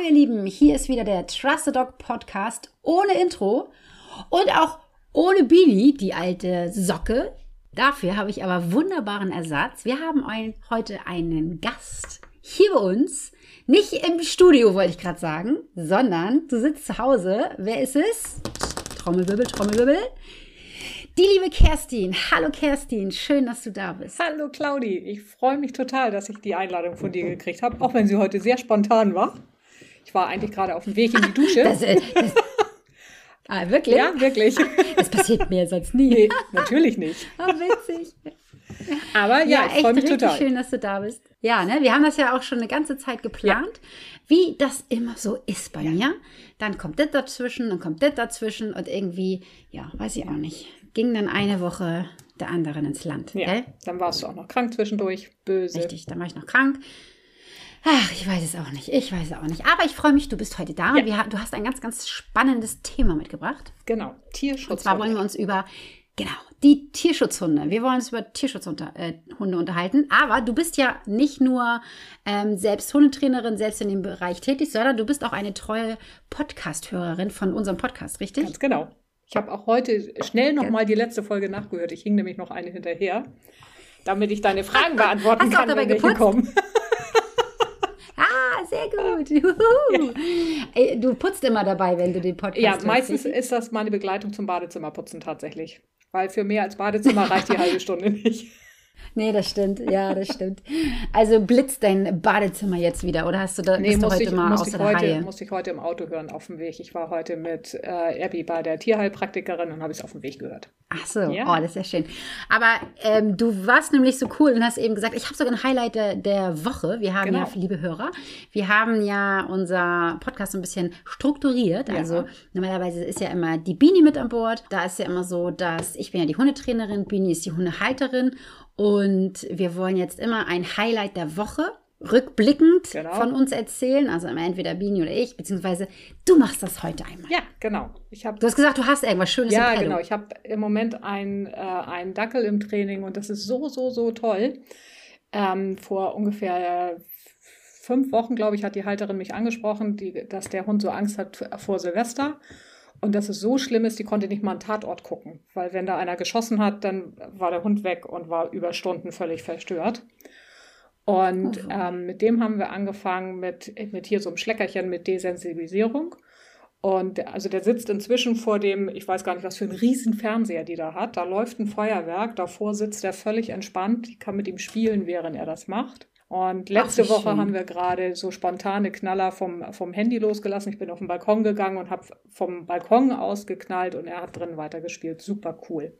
Hallo ihr Lieben, hier ist wieder der Trusted Dog Podcast ohne Intro und auch ohne Billy, die alte Socke. Dafür habe ich aber wunderbaren Ersatz. Wir haben heute einen Gast hier bei uns. Nicht im Studio, wollte ich gerade sagen, sondern du sitzt zu Hause. Wer ist es? Trommelwirbel, Trommelwirbel. Die liebe Kerstin. Hallo Kerstin, schön, dass du da bist. Hallo Claudi, ich freue mich total, dass ich die Einladung von dir gekriegt habe, auch wenn sie heute sehr spontan war. Ich war eigentlich gerade auf dem Weg in die Dusche. Das, äh, das, ah, wirklich? Ja, wirklich. Das passiert mir sonst nie. Nee, natürlich nicht. Oh, witzig. Aber ja, ja ich freue mich total. schön, dass du da bist. Ja, ne, wir haben das ja auch schon eine ganze Zeit geplant, ja. wie das immer so ist bei ja. mir. Dann kommt das dazwischen, dann kommt das dazwischen und irgendwie, ja, weiß ich auch nicht ging dann eine Woche der anderen ins Land. Ja, gell? dann warst du auch noch krank zwischendurch. Böse. Richtig, dann war ich noch krank. Ach, ich weiß es auch nicht. Ich weiß es auch nicht. Aber ich freue mich, du bist heute da. Ja. Wir, du hast ein ganz, ganz spannendes Thema mitgebracht. Genau, Tierschutz. Und zwar wollen wir uns über, genau, die Tierschutzhunde. Wir wollen uns über Tierschutzhunde äh, unterhalten. Aber du bist ja nicht nur ähm, selbst Hundetrainerin, selbst in dem Bereich tätig, sondern du bist auch eine treue Podcast-Hörerin von unserem Podcast, richtig? Ganz genau. Ich habe auch heute schnell nochmal die letzte Folge nachgehört. Ich hing nämlich noch eine hinterher, damit ich deine Fragen beantworten Hast kann, wenn welche kommen. Sehr gut. Ja. Du putzt immer dabei, wenn du den Podcast Ja, meistens hörst. ist das meine Begleitung zum Badezimmerputzen tatsächlich. Weil für mehr als Badezimmer reicht die halbe Stunde nicht. Nee, das stimmt. Ja, das stimmt. Also blitzt dein Badezimmer jetzt wieder oder hast du da nee, bist du heute ich, mal aus der heute, Reihe? Musste ich heute im Auto hören auf dem Weg. Ich war heute mit äh, Abby bei der Tierheilpraktikerin und habe es auf dem Weg gehört. Ach so, ja. oh, das ist ja schön. Aber ähm, du warst nämlich so cool und hast eben gesagt, ich habe sogar ein Highlight der, der Woche. Wir haben genau. ja, liebe Hörer, wir haben ja unser Podcast so ein bisschen strukturiert. Ja. Also normalerweise ist ja immer die Bini mit an Bord. Da ist ja immer so, dass ich bin ja die Hundetrainerin, Bini ist die Hundehalterin und wir wollen jetzt immer ein Highlight der Woche rückblickend genau. von uns erzählen. Also entweder Bini oder ich, beziehungsweise du machst das heute einmal. Ja, genau. Ich hab, du hast gesagt, du hast irgendwas Schönes Ja, genau. Ich habe im Moment einen, äh, einen Dackel im Training und das ist so, so, so toll. Ähm, vor ungefähr fünf Wochen, glaube ich, hat die Halterin mich angesprochen, die, dass der Hund so Angst hat vor Silvester. Und dass es so schlimm ist, die konnte nicht mal einen Tatort gucken. Weil wenn da einer geschossen hat, dann war der Hund weg und war über Stunden völlig verstört. Und ähm, mit dem haben wir angefangen mit, mit hier so einem Schleckerchen mit Desensibilisierung. Und also der sitzt inzwischen vor dem, ich weiß gar nicht, was für ein riesen Fernseher die da hat. Da läuft ein Feuerwerk, davor sitzt er völlig entspannt. Ich kann mit ihm spielen, während er das macht. Und letzte Ach, Woche haben wir gerade so spontane Knaller vom, vom Handy losgelassen. Ich bin auf den Balkon gegangen und habe vom Balkon aus geknallt und er hat drin weitergespielt. Super cool.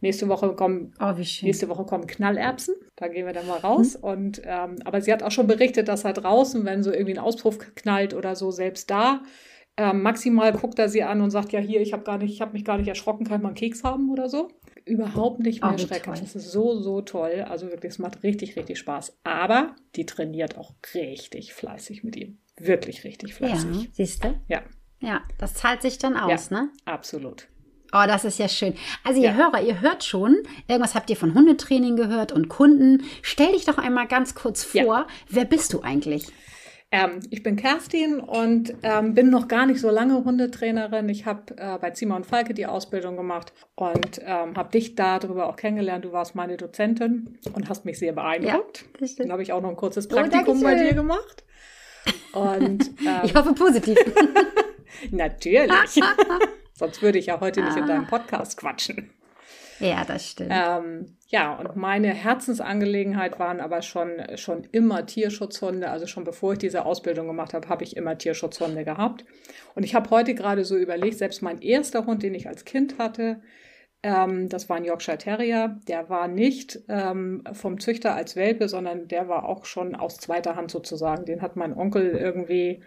Nächste Woche kommen, oh, nächste Woche kommen Knallerbsen. Da gehen wir dann mal raus. Hm. Und, ähm, aber sie hat auch schon berichtet, dass er draußen, wenn so irgendwie ein Auspuff knallt oder so, selbst da, ähm, maximal guckt er sie an und sagt, ja hier, ich habe gar nicht, ich habe mich gar nicht erschrocken, kann einen Keks haben oder so überhaupt nicht mehr schrecklich. Das ist so, so toll. Also wirklich, es macht richtig, richtig Spaß. Aber die trainiert auch richtig fleißig mit ihm. Wirklich richtig fleißig. Ja, siehst du? Ja. Ja, das zahlt sich dann aus, ja, ne? Absolut. Oh, das ist ja schön. Also ihr ja. Hörer, ihr hört schon, irgendwas habt ihr von Hundetraining gehört und Kunden. Stell dich doch einmal ganz kurz vor, ja. wer bist du eigentlich? Ähm, ich bin Kerstin und ähm, bin noch gar nicht so lange Hundetrainerin. Ich habe äh, bei Zima und Falke die Ausbildung gemacht und ähm, habe dich darüber auch kennengelernt. Du warst meine Dozentin und hast mich sehr beeindruckt. Ja, Dann habe ich auch noch ein kurzes oh, Praktikum oh, bei dir gemacht. Und, ich hoffe positiv. Natürlich. Sonst würde ich ja heute nicht in ah. deinem Podcast quatschen. Ja, das stimmt. Ähm, ja, und meine Herzensangelegenheit waren aber schon, schon immer Tierschutzhunde. Also schon bevor ich diese Ausbildung gemacht habe, habe ich immer Tierschutzhunde gehabt. Und ich habe heute gerade so überlegt, selbst mein erster Hund, den ich als Kind hatte, ähm, das war ein Yorkshire Terrier, der war nicht ähm, vom Züchter als Welpe, sondern der war auch schon aus zweiter Hand sozusagen. Den hat mein Onkel irgendwie,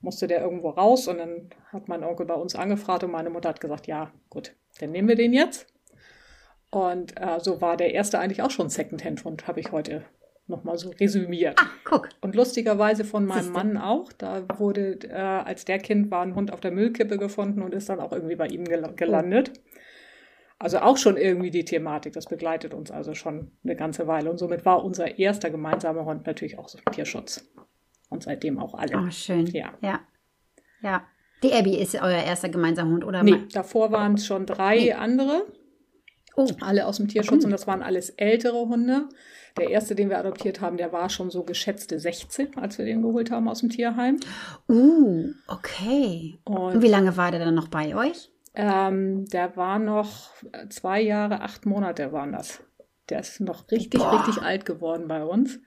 musste der irgendwo raus und dann hat mein Onkel bei uns angefragt und meine Mutter hat gesagt, ja, gut, dann nehmen wir den jetzt. Und äh, so war der erste eigentlich auch schon Secondhand-Hund, habe ich heute nochmal so resümiert. Ah, guck. Und lustigerweise von meinem Siehste. Mann auch. Da wurde, äh, als der Kind war, ein Hund auf der Müllkippe gefunden und ist dann auch irgendwie bei ihm gel gelandet. Oh. Also auch schon irgendwie die Thematik. Das begleitet uns also schon eine ganze Weile. Und somit war unser erster gemeinsamer Hund natürlich auch so Tierschutz. Und seitdem auch alle. Oh, schön. Ja. ja. Ja. Die Abby ist euer erster gemeinsamer Hund, oder? Nee, davor waren es schon drei nee. andere. Oh. Alle aus dem Tierschutz und das waren alles ältere Hunde. Der erste, den wir adoptiert haben, der war schon so geschätzte 16, als wir den geholt haben aus dem Tierheim. Uh, okay. Und, und wie lange war der dann noch bei euch? Ähm, der war noch zwei Jahre, acht Monate waren das. Der ist noch richtig, Boah. richtig alt geworden bei uns.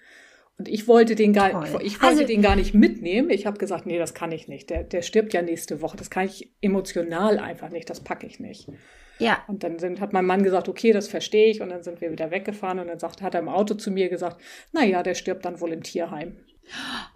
Und ich wollte den gar, Toll. ich wollte also, den gar nicht mitnehmen. Ich habe gesagt, nee, das kann ich nicht. Der, der stirbt ja nächste Woche. Das kann ich emotional einfach nicht. Das packe ich nicht. Ja. Und dann sind, hat mein Mann gesagt, okay, das verstehe ich. Und dann sind wir wieder weggefahren und dann sagt, hat er im Auto zu mir gesagt, na ja, der stirbt dann wohl im Tierheim.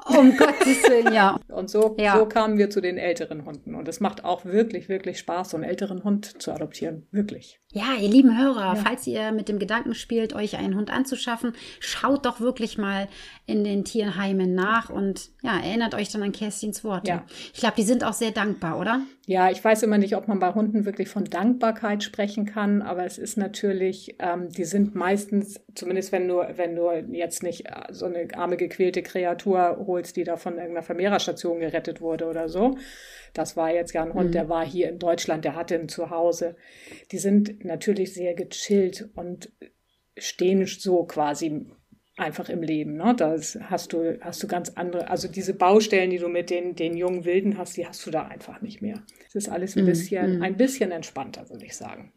Um Gottes Willen, ja. Und so, ja. so kamen wir zu den älteren Hunden. Und es macht auch wirklich, wirklich Spaß, so einen älteren Hund zu adoptieren. Wirklich. Ja, ihr lieben Hörer, ja. falls ihr mit dem Gedanken spielt, euch einen Hund anzuschaffen, schaut doch wirklich mal in den Tierheimen nach und ja, erinnert euch dann an Kerstins Worte. Ja. Ich glaube, die sind auch sehr dankbar, oder? Ja, ich weiß immer nicht, ob man bei Hunden wirklich von Dankbarkeit sprechen kann, aber es ist natürlich, ähm, die sind meistens, zumindest wenn du, wenn du jetzt nicht äh, so eine arme gequälte Kreatur holst, die da von irgendeiner Vermehrerstation gerettet wurde oder so, das war jetzt ja ein Hund, mhm. der war hier in Deutschland, der hatte ein Zuhause. Die sind natürlich sehr gechillt und stehen so quasi einfach im Leben. Ne? Da hast du, hast du ganz andere, also diese Baustellen, die du mit den, den jungen Wilden hast, die hast du da einfach nicht mehr. Es ist alles ein mhm. bisschen, mm. ein bisschen entspannter, würde ich sagen.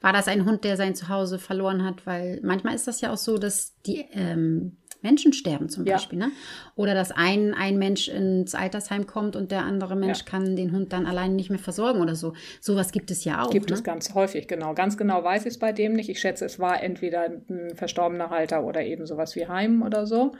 War das ein Hund, der sein Zuhause verloren hat? Weil manchmal ist das ja auch so, dass die ähm, Menschen sterben zum Beispiel. Ja. Ne? Oder dass ein, ein Mensch ins Altersheim kommt und der andere Mensch ja. kann den Hund dann alleine nicht mehr versorgen oder so. Sowas gibt es ja auch. Gibt ne? es ganz häufig, genau. Ganz genau weiß ich es bei dem nicht. Ich schätze, es war entweder ein verstorbener Halter oder eben sowas wie Heim oder so.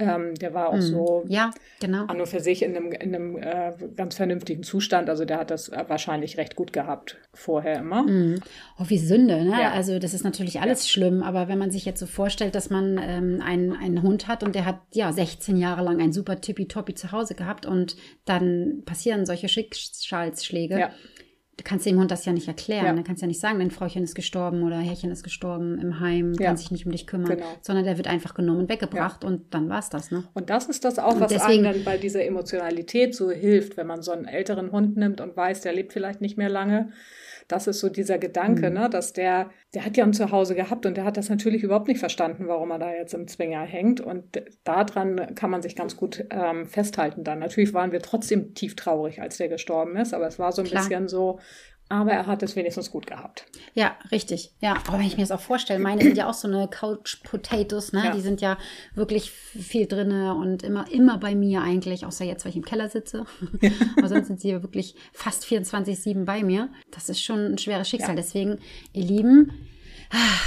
Ähm, der war auch mm. so ja, genau. an und für sich in einem, in einem äh, ganz vernünftigen Zustand. Also der hat das wahrscheinlich recht gut gehabt vorher immer. Mm. Oh, wie Sünde, ne? Ja. Also das ist natürlich alles ja. schlimm, aber wenn man sich jetzt so vorstellt, dass man ähm, einen, einen Hund hat und der hat ja 16 Jahre lang ein super Tippitoppi zu Hause gehabt und dann passieren solche Schicksalsschläge. Ja du kannst dem Hund das ja nicht erklären. Ja. Du kannst ja nicht sagen, dein Frauchen ist gestorben oder Herrchen ist gestorben im Heim, ja. kann sich nicht um dich kümmern, genau. sondern der wird einfach genommen und weggebracht ja. und dann war es das. Ne? Und das ist das auch, und was deswegen, einem dann bei dieser Emotionalität so hilft, wenn man so einen älteren Hund nimmt und weiß, der lebt vielleicht nicht mehr lange das ist so dieser Gedanke, mhm. ne, dass der, der hat ja ein Zuhause gehabt und der hat das natürlich überhaupt nicht verstanden, warum er da jetzt im Zwinger hängt. Und daran kann man sich ganz gut ähm, festhalten dann. Natürlich waren wir trotzdem tief traurig, als der gestorben ist, aber es war so ein Klar. bisschen so, aber er hat es wenigstens gut gehabt. Ja, richtig. Ja, aber wenn ich mir das auch vorstelle, meine sind ja auch so eine Couch Potatoes, ne? Ja. Die sind ja wirklich viel drinne und immer, immer bei mir eigentlich, außer jetzt, weil ich im Keller sitze. aber sonst sind sie wirklich fast 24-7 bei mir. Das ist schon ein schweres Schicksal. Ja. Deswegen, ihr Lieben,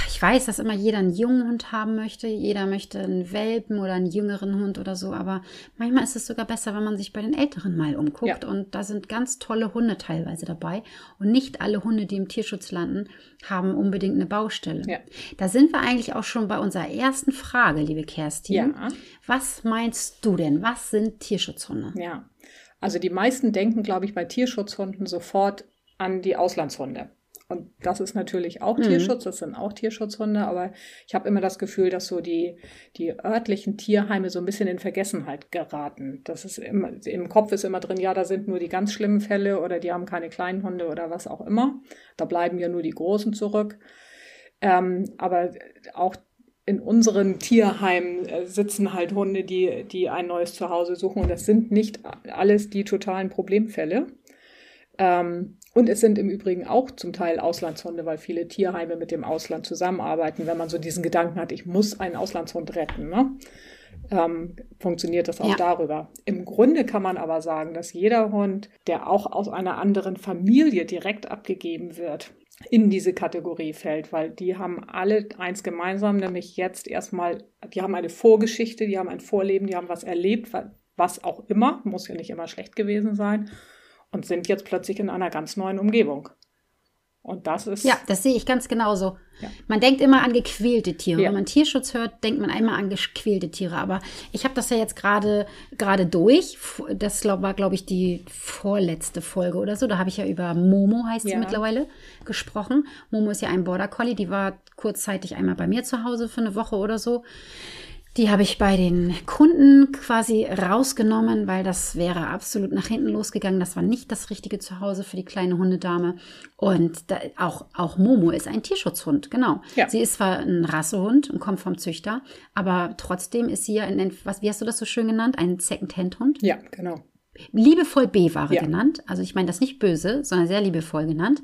ich weiß, dass immer jeder einen jungen Hund haben möchte, jeder möchte einen Welpen oder einen jüngeren Hund oder so, aber manchmal ist es sogar besser, wenn man sich bei den Älteren mal umguckt ja. und da sind ganz tolle Hunde teilweise dabei und nicht alle Hunde, die im Tierschutz landen, haben unbedingt eine Baustelle. Ja. Da sind wir eigentlich auch schon bei unserer ersten Frage, liebe Kerstin. Ja. Was meinst du denn? Was sind Tierschutzhunde? Ja, also die meisten denken, glaube ich, bei Tierschutzhunden sofort an die Auslandshunde. Und das ist natürlich auch mhm. Tierschutz, das sind auch Tierschutzhunde, aber ich habe immer das Gefühl, dass so die, die örtlichen Tierheime so ein bisschen in Vergessenheit geraten. Das ist immer, im Kopf ist immer drin, ja, da sind nur die ganz schlimmen Fälle oder die haben keine kleinen Hunde oder was auch immer. Da bleiben ja nur die großen zurück. Ähm, aber auch in unseren Tierheimen äh, sitzen halt Hunde, die, die ein neues Zuhause suchen. Und das sind nicht alles die totalen Problemfälle. Ähm, und es sind im Übrigen auch zum Teil Auslandshunde, weil viele Tierheime mit dem Ausland zusammenarbeiten. Wenn man so diesen Gedanken hat, ich muss einen Auslandshund retten, ne? ähm, funktioniert das auch ja. darüber. Im Grunde kann man aber sagen, dass jeder Hund, der auch aus einer anderen Familie direkt abgegeben wird, in diese Kategorie fällt, weil die haben alle eins gemeinsam, nämlich jetzt erstmal, die haben eine Vorgeschichte, die haben ein Vorleben, die haben was erlebt, was auch immer, muss ja nicht immer schlecht gewesen sein und sind jetzt plötzlich in einer ganz neuen Umgebung. Und das ist. Ja, das sehe ich ganz genauso. Ja. Man denkt immer an gequälte Tiere. Ja. Wenn man Tierschutz hört, denkt man einmal an gequälte Tiere. Aber ich habe das ja jetzt gerade gerade durch. Das war, glaube ich, die vorletzte Folge oder so. Da habe ich ja über Momo, heißt ja. sie mittlerweile, gesprochen. Momo ist ja ein Border Collie. Die war kurzzeitig einmal bei mir zu Hause für eine Woche oder so. Die habe ich bei den Kunden quasi rausgenommen, weil das wäre absolut nach hinten losgegangen. Das war nicht das richtige Zuhause für die kleine Hundedame. Und da, auch, auch Momo ist ein Tierschutzhund, genau. Ja. Sie ist zwar ein Rassehund und kommt vom Züchter, aber trotzdem ist sie ja ein, was, wie hast du das so schön genannt? Ein Second-Hand-Hund? Ja, genau. Liebevoll B-Ware ja. genannt. Also ich meine das nicht böse, sondern sehr liebevoll genannt.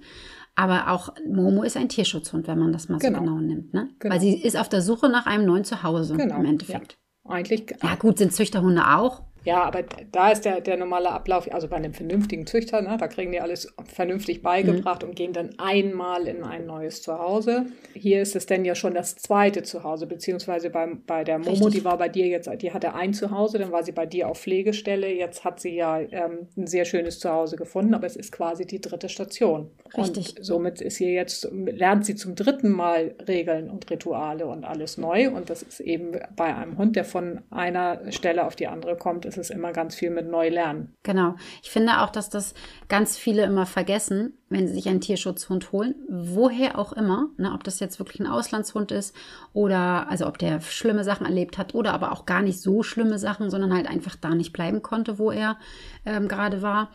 Aber auch Momo ist ein Tierschutzhund, wenn man das mal genau. so genau nimmt. Ne? Genau. Weil sie ist auf der Suche nach einem neuen Zuhause genau. im Endeffekt. Ja. Eigentlich. Ja, gut, sind Züchterhunde auch. Ja, aber da ist der, der normale Ablauf, also bei einem vernünftigen Züchter, ne, da kriegen die alles vernünftig beigebracht mhm. und gehen dann einmal in ein neues Zuhause. Hier ist es dann ja schon das zweite Zuhause, beziehungsweise beim, bei der Momo, Richtig. die war bei dir jetzt, die hatte ein Zuhause, dann war sie bei dir auf Pflegestelle. Jetzt hat sie ja ähm, ein sehr schönes Zuhause gefunden, aber es ist quasi die dritte Station. Richtig. Und somit ist hier jetzt, lernt sie zum dritten Mal Regeln und Rituale und alles neu. Und das ist eben bei einem Hund, der von einer Stelle auf die andere kommt, ist es immer ganz viel mit Neulernen. Genau. Ich finde auch, dass das ganz viele immer vergessen, wenn sie sich einen Tierschutzhund holen, woher auch immer, ne, ob das jetzt wirklich ein Auslandshund ist oder also ob der schlimme Sachen erlebt hat oder aber auch gar nicht so schlimme Sachen, sondern halt einfach da nicht bleiben konnte, wo er ähm, gerade war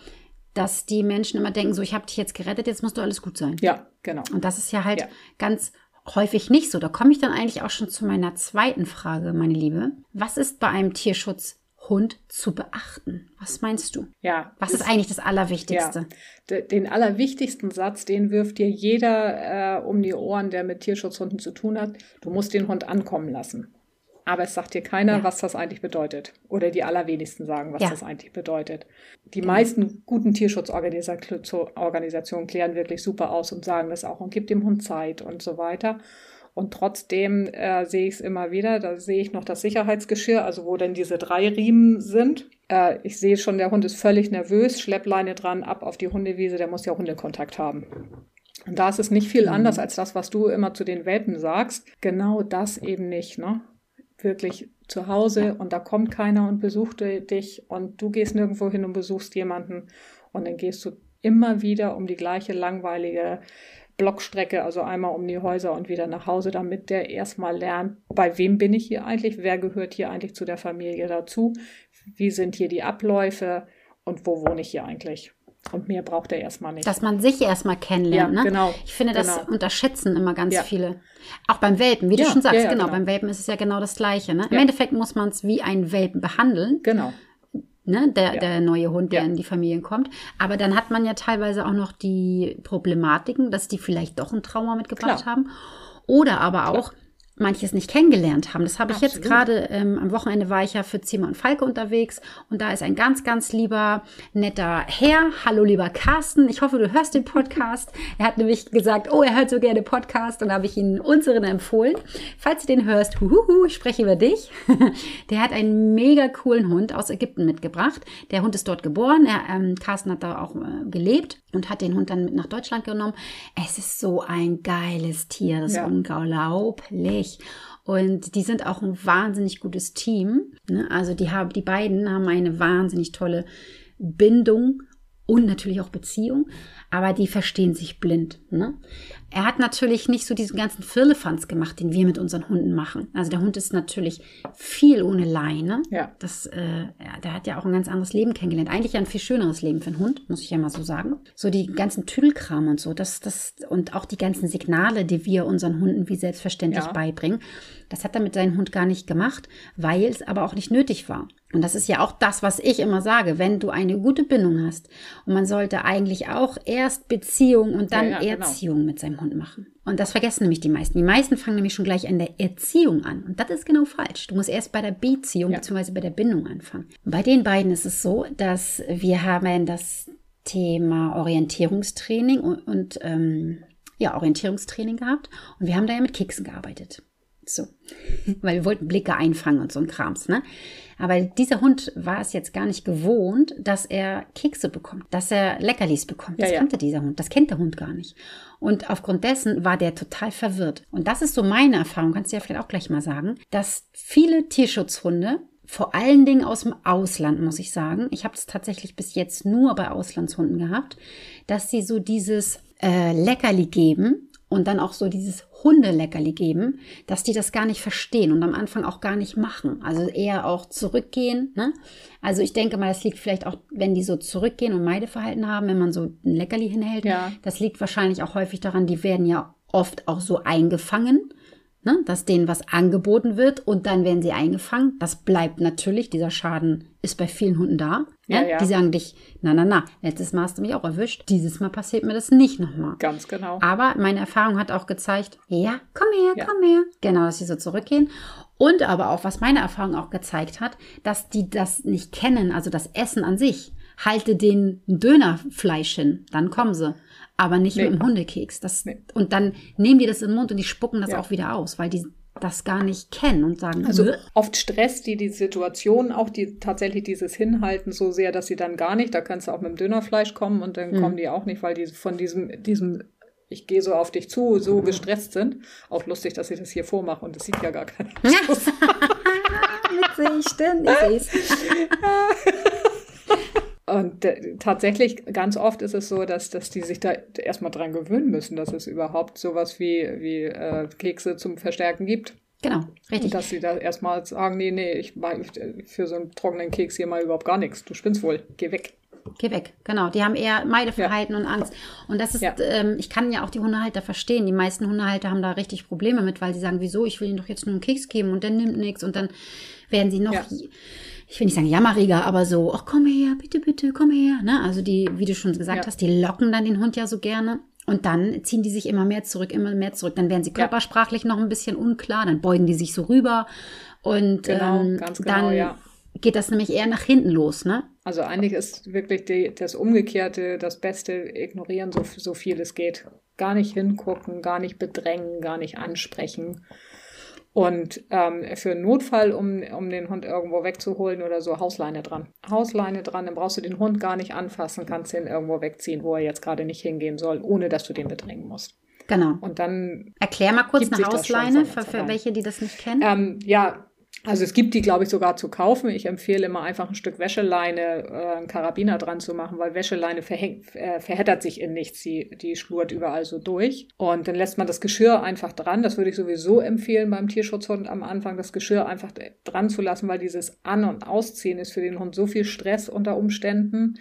dass die Menschen immer denken, so ich habe dich jetzt gerettet, jetzt musst du alles gut sein. Ja, genau. Und das ist ja halt ja. ganz häufig nicht so. Da komme ich dann eigentlich auch schon zu meiner zweiten Frage, meine Liebe. Was ist bei einem Tierschutz Hund zu beachten? Was meinst du? Ja. Was ist, ist eigentlich das Allerwichtigste? Ja, den allerwichtigsten Satz, den wirft dir jeder äh, um die Ohren, der mit Tierschutzhunden zu tun hat. Du musst den Hund ankommen lassen. Aber es sagt dir keiner, ja. was das eigentlich bedeutet. Oder die allerwenigsten sagen, was ja. das eigentlich bedeutet. Die genau. meisten guten Tierschutzorganisationen klären wirklich super aus und sagen das auch und gibt dem Hund Zeit und so weiter. Und trotzdem äh, sehe ich es immer wieder. Da sehe ich noch das Sicherheitsgeschirr, also wo denn diese drei Riemen sind. Äh, ich sehe schon, der Hund ist völlig nervös, Schleppleine dran, ab auf die Hundewiese, der muss ja Hundekontakt haben. Und da ist es nicht viel mhm. anders als das, was du immer zu den Welpen sagst. Genau das eben nicht, ne? Wirklich zu Hause und da kommt keiner und besucht dich und du gehst nirgendwo hin und besuchst jemanden und dann gehst du immer wieder um die gleiche langweilige Blockstrecke, also einmal um die Häuser und wieder nach Hause, damit der erstmal lernt, bei wem bin ich hier eigentlich, wer gehört hier eigentlich zu der Familie dazu, wie sind hier die Abläufe und wo wohne ich hier eigentlich. Und mehr braucht er erstmal nicht. Dass man sich erstmal kennenlernt. Ja, ne? genau. Ich finde, das genau. unterschätzen immer ganz ja. viele. Auch beim Welpen, wie ja, du schon sagst, genau, genau, Beim Welpen ist es ja genau das Gleiche. Ne? Im Endeffekt muss man es wie einen Welpen behandeln. Genau ne, der, ja. der neue Hund, der ja. in die Familie kommt. Aber dann hat man ja teilweise auch noch die Problematiken, dass die vielleicht doch ein Trauma mitgebracht Klar. haben. Oder aber auch, manches nicht kennengelernt haben. Das habe ich Absolut. jetzt gerade, ähm, am Wochenende war ich ja für Zimmer und Falke unterwegs und da ist ein ganz, ganz lieber, netter Herr. Hallo lieber Carsten, ich hoffe, du hörst den Podcast. Er hat nämlich gesagt, oh, er hört so gerne Podcast und da habe ich ihn unseren empfohlen. Falls du den hörst, huhuhu, ich spreche über dich. Der hat einen mega coolen Hund aus Ägypten mitgebracht. Der Hund ist dort geboren. Er, ähm, Carsten hat da auch äh, gelebt und hat den Hund dann mit nach Deutschland genommen. Es ist so ein geiles Tier, das ja. ist unglaublich nicht. Und die sind auch ein wahnsinnig gutes Team. Ne? Also die haben, die beiden haben eine wahnsinnig tolle Bindung und natürlich auch Beziehung, aber die verstehen sich blind. Ne? Er hat natürlich nicht so diesen ganzen Firlefanz gemacht, den wir mit unseren Hunden machen. Also der Hund ist natürlich viel ohne Leine. Ja. Das, äh, ja, der hat ja auch ein ganz anderes Leben kennengelernt. Eigentlich ein viel schöneres Leben für einen Hund, muss ich ja mal so sagen. So die ganzen Tüdelkram und so, das, das, und auch die ganzen Signale, die wir unseren Hunden wie selbstverständlich ja. beibringen, das hat er mit seinem Hund gar nicht gemacht, weil es aber auch nicht nötig war. Und das ist ja auch das, was ich immer sage, wenn du eine gute Bindung hast. Und man sollte eigentlich auch erst Beziehung und dann ja, ja, genau. Erziehung genau. mit seinem Hund machen. Und das vergessen nämlich die meisten. Die meisten fangen nämlich schon gleich an der Erziehung an. Und das ist genau falsch. Du musst erst bei der Beziehung ja. bzw. bei der Bindung anfangen. Und bei den beiden ist es so, dass wir haben das Thema Orientierungstraining und, und ähm, ja, Orientierungstraining gehabt. Und wir haben da ja mit Keksen gearbeitet. So. Weil wir wollten Blicke einfangen und so ein Krams, ne? Aber dieser Hund war es jetzt gar nicht gewohnt, dass er Kekse bekommt, dass er Leckerlis bekommt. Das ja, ja. kannte dieser Hund. Das kennt der Hund gar nicht. Und aufgrund dessen war der total verwirrt. Und das ist so meine Erfahrung, kannst du ja vielleicht auch gleich mal sagen, dass viele Tierschutzhunde vor allen Dingen aus dem Ausland, muss ich sagen. Ich habe es tatsächlich bis jetzt nur bei Auslandshunden gehabt, dass sie so dieses äh, Leckerli geben und dann auch so dieses Hundeleckerli geben, dass die das gar nicht verstehen und am Anfang auch gar nicht machen. Also eher auch zurückgehen. Ne? Also ich denke mal, das liegt vielleicht auch, wenn die so zurückgehen und Meideverhalten haben, wenn man so ein Leckerli hinhält. Ja. Das liegt wahrscheinlich auch häufig daran, die werden ja oft auch so eingefangen ne, dass denen was angeboten wird und dann werden sie eingefangen. Das bleibt natürlich, dieser Schaden ist bei vielen Hunden da. Ja, ne? ja. Die sagen dich, na, na, na, letztes Mal hast du mich auch erwischt. Dieses Mal passiert mir das nicht nochmal. Ganz genau. Aber meine Erfahrung hat auch gezeigt, ja, komm her, ja. komm her. Genau, dass sie so zurückgehen. Und aber auch, was meine Erfahrung auch gezeigt hat, dass die das nicht kennen, also das Essen an sich. Halte den Dönerfleisch hin, dann kommen sie aber nicht nee. mit dem Hundekeks. Das, nee. Und dann nehmen die das in den Mund und die spucken das ja. auch wieder aus, weil die das gar nicht kennen und sagen. Also oft stresst die die Situation auch die tatsächlich dieses Hinhalten so sehr, dass sie dann gar nicht. Da kannst du auch mit dem Dönerfleisch kommen und dann mhm. kommen die auch nicht, weil die von diesem diesem ich gehe so auf dich zu, so gestresst sind. Auch lustig, dass ich das hier vormache und das sieht ja gar keiner. Witzig, stimmt, ich sehe es. Und äh, tatsächlich, ganz oft ist es so, dass, dass die sich da erstmal dran gewöhnen müssen, dass es überhaupt sowas wie, wie äh, Kekse zum Verstärken gibt. Genau, richtig. Und dass sie da erstmal sagen, nee, nee, ich mache für so einen trockenen Keks hier mal überhaupt gar nichts. Du spinnst wohl, geh weg. Geh weg, genau. Die haben eher Meideverhalten ja. und Angst. Und das ist, ja. ähm, ich kann ja auch die Hundehalter verstehen. Die meisten Hundehalter haben da richtig Probleme mit, weil sie sagen, wieso, ich will ihnen doch jetzt nur einen Keks geben und der nimmt nichts und dann werden sie noch. Ja ich will nicht sagen jammeriger, aber so, ach komm her, bitte, bitte, komm her. Ne? Also die, wie du schon gesagt ja. hast, die locken dann den Hund ja so gerne. Und dann ziehen die sich immer mehr zurück, immer mehr zurück. Dann werden sie körpersprachlich noch ein bisschen unklar, dann beugen die sich so rüber. Und genau, ähm, genau, dann ja. geht das nämlich eher nach hinten los, ne? Also eigentlich ist wirklich die, das Umgekehrte das Beste, ignorieren so, so viel es geht. Gar nicht hingucken, gar nicht bedrängen, gar nicht ansprechen. Und ähm, für einen Notfall, um, um den Hund irgendwo wegzuholen oder so, Hausleine dran. Hausleine dran, dann brauchst du den Hund gar nicht anfassen, kannst ihn irgendwo wegziehen, wo er jetzt gerade nicht hingehen soll, ohne dass du den bedrängen musst. Genau. Und dann. Erklär mal kurz eine Hausleine für, für welche, die das nicht kennen. Ähm, ja, also es gibt die, glaube ich, sogar zu kaufen. Ich empfehle immer einfach ein Stück Wäscheleine, äh, einen Karabiner dran zu machen, weil Wäscheleine verhängt, äh, verheddert sich in nichts. Die, die schlurt überall so durch. Und dann lässt man das Geschirr einfach dran. Das würde ich sowieso empfehlen beim Tierschutzhund am Anfang, das Geschirr einfach dran zu lassen, weil dieses An- und Ausziehen ist für den Hund so viel Stress unter Umständen.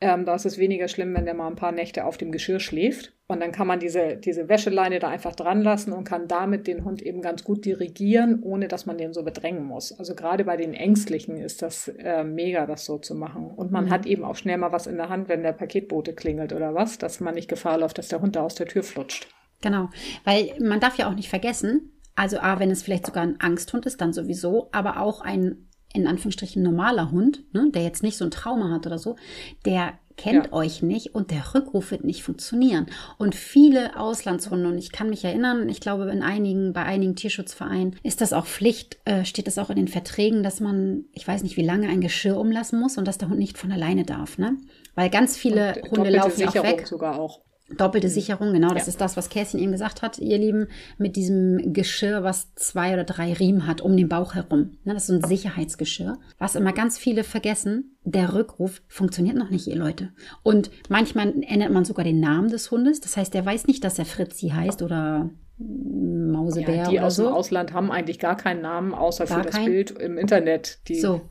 Ähm, da ist es weniger schlimm, wenn der mal ein paar Nächte auf dem Geschirr schläft. Und dann kann man diese, diese Wäscheleine da einfach dran lassen und kann damit den Hund eben ganz gut dirigieren, ohne dass man den so bedrängen muss. Also gerade bei den Ängstlichen ist das äh, mega, das so zu machen. Und man mhm. hat eben auch schnell mal was in der Hand, wenn der Paketbote klingelt oder was, dass man nicht Gefahr läuft, dass der Hund da aus der Tür flutscht. Genau, weil man darf ja auch nicht vergessen, also A, wenn es vielleicht sogar ein Angsthund ist, dann sowieso, aber auch ein in Anführungsstrichen normaler Hund, ne, der jetzt nicht so ein Trauma hat oder so, der kennt ja. euch nicht und der Rückruf wird nicht funktionieren. Und viele Auslandshunde, und ich kann mich erinnern, ich glaube, in einigen, bei einigen Tierschutzvereinen ist das auch Pflicht, äh, steht das auch in den Verträgen, dass man, ich weiß nicht, wie lange ein Geschirr umlassen muss und dass der Hund nicht von alleine darf, ne? Weil ganz viele und Hunde laufen ja auch weg. sogar auch. Doppelte mhm. Sicherung, genau, das ja. ist das, was Kerstin eben gesagt hat, ihr Lieben, mit diesem Geschirr, was zwei oder drei Riemen hat um den Bauch herum. Ne, das ist so ein Sicherheitsgeschirr. Was immer ganz viele vergessen, der Rückruf funktioniert noch nicht, ihr Leute. Und manchmal ändert man sogar den Namen des Hundes. Das heißt, der weiß nicht, dass er Fritzi heißt oder Mausebär ja, die oder aus so. dem Ausland haben eigentlich gar keinen Namen, außer gar für das kein? Bild im Internet. Die so,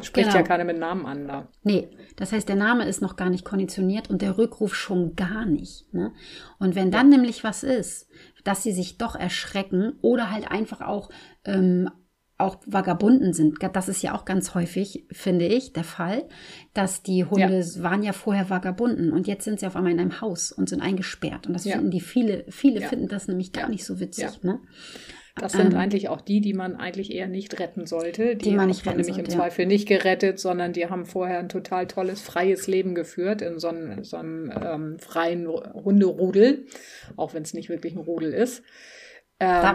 Spricht genau. ja keiner mit Namen an da. Nee, das heißt, der Name ist noch gar nicht konditioniert und der Rückruf schon gar nicht. Ne? Und wenn dann ja. nämlich was ist, dass sie sich doch erschrecken oder halt einfach auch, ähm, auch Vagabunden sind, das ist ja auch ganz häufig, finde ich, der Fall, dass die Hunde ja. waren ja vorher Vagabunden und jetzt sind sie auf einmal in einem Haus und sind eingesperrt. Und das ja. finden die viele, viele finden das nämlich gar nicht so witzig. Ne? Das sind ähm, eigentlich auch die, die man eigentlich eher nicht retten sollte. Die, die man nicht retten nämlich sollte, im Zweifel nicht gerettet, sondern die haben vorher ein total tolles, freies Leben geführt in so einem, so einem ähm, freien Hunderudel, auch wenn es nicht wirklich ein Rudel ist. Ähm, da,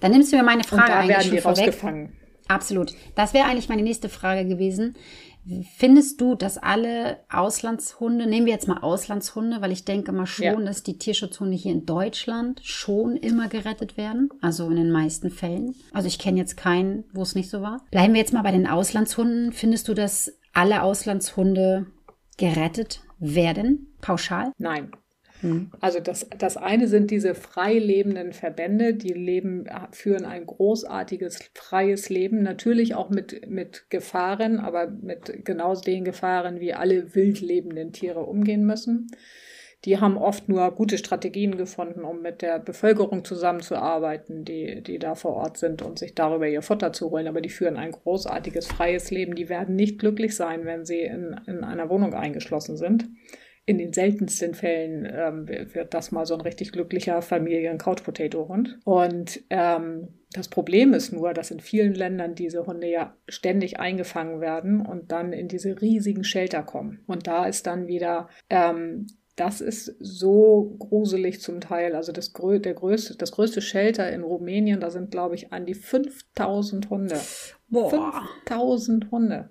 dann nimmst du mir meine Frage und da eigentlich werden die rausgefangen. Absolut. Das wäre eigentlich meine nächste Frage gewesen. Findest du, dass alle Auslandshunde, nehmen wir jetzt mal Auslandshunde, weil ich denke mal schon, ja. dass die Tierschutzhunde hier in Deutschland schon immer gerettet werden, also in den meisten Fällen. Also ich kenne jetzt keinen, wo es nicht so war. Bleiben wir jetzt mal bei den Auslandshunden. Findest du, dass alle Auslandshunde gerettet werden, pauschal? Nein. Mhm. Also das, das eine sind diese frei lebenden Verbände, die leben, führen ein großartiges freies Leben, natürlich auch mit, mit Gefahren, aber mit genau den Gefahren, wie alle wild lebenden Tiere umgehen müssen. Die haben oft nur gute Strategien gefunden, um mit der Bevölkerung zusammenzuarbeiten, die, die da vor Ort sind und sich darüber ihr Futter zu holen. Aber die führen ein großartiges, freies Leben. Die werden nicht glücklich sein, wenn sie in, in einer Wohnung eingeschlossen sind in den seltensten Fällen ähm, wird das mal so ein richtig glücklicher Familien-Couch-Potato-Hund. Und ähm, das Problem ist nur, dass in vielen Ländern diese Hunde ja ständig eingefangen werden und dann in diese riesigen Shelter kommen. Und da ist dann wieder ähm, das ist so gruselig zum Teil. Also das, der größte, das größte Shelter in Rumänien, da sind, glaube ich, an die 5000 Hunde. Boah. 5000 Hunde.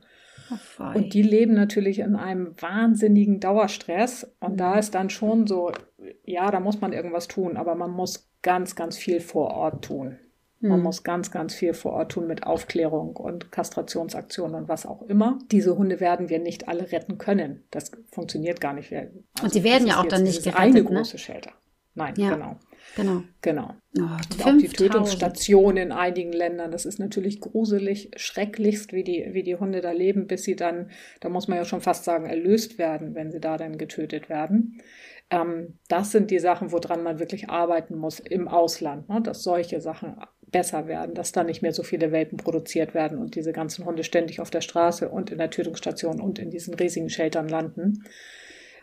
Oh, und die leben natürlich in einem wahnsinnigen Dauerstress. Und da mhm. ist dann schon so, ja, da muss man irgendwas tun, aber man muss ganz, ganz viel vor Ort tun. Man mhm. muss ganz, ganz viel vor Ort tun mit Aufklärung und Kastrationsaktionen und was auch immer. Diese Hunde werden wir nicht alle retten können. Das funktioniert gar nicht. Also und sie werden ja auch dann nicht gerettet. Eine ne? große Shelter. Nein, ja. genau. Genau. Genau. Oh, und auch die Tötungsstation in einigen Ländern, das ist natürlich gruselig, schrecklichst, wie die, wie die Hunde da leben, bis sie dann, da muss man ja schon fast sagen, erlöst werden, wenn sie da dann getötet werden. Ähm, das sind die Sachen, woran man wirklich arbeiten muss im Ausland, ne? dass solche Sachen besser werden, dass da nicht mehr so viele Welpen produziert werden und diese ganzen Hunde ständig auf der Straße und in der Tötungsstation und in diesen riesigen Sheltern landen.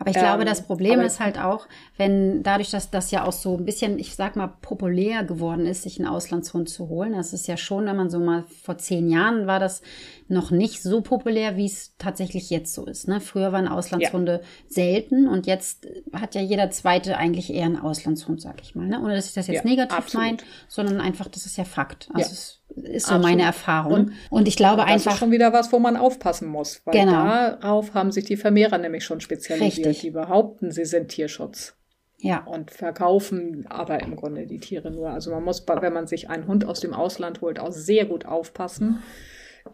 Aber ich glaube, das ähm, Problem ist halt auch, wenn dadurch, dass das ja auch so ein bisschen, ich sag mal, populär geworden ist, sich einen Auslandshund zu holen. Das ist ja schon, wenn man so mal vor zehn Jahren war das noch nicht so populär, wie es tatsächlich jetzt so ist. Ne? Früher waren Auslandshunde ja. selten und jetzt hat ja jeder Zweite eigentlich eher einen Auslandshund, sag ich mal. Ne? Ohne dass ich das jetzt ja, negativ meine, sondern einfach, das ist ja Fakt. Also ja. es ist so Absolut. meine Erfahrung. Und, und ich glaube das einfach. Das ist schon wieder was, wo man aufpassen muss. Weil genau. darauf haben sich die Vermehrer nämlich schon spezialisiert. Richtig. Die behaupten, sie sind Tierschutz. Ja. Und verkaufen aber im Grunde die Tiere nur. Also man muss, wenn man sich einen Hund aus dem Ausland holt, auch sehr gut aufpassen,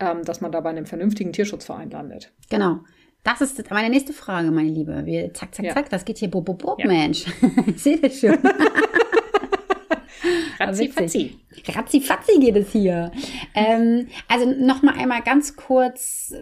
ähm, dass man da bei einem vernünftigen Tierschutzverein landet. Genau. Das ist meine nächste Frage, meine Liebe. Wir, zack, zack, ja. zack, das geht hier bob, bob, bob, ja. Mensch. sehe das schon. Ratzi-fatzi. Ratzi-fatzi geht es hier. Ähm, also noch mal einmal ganz kurz,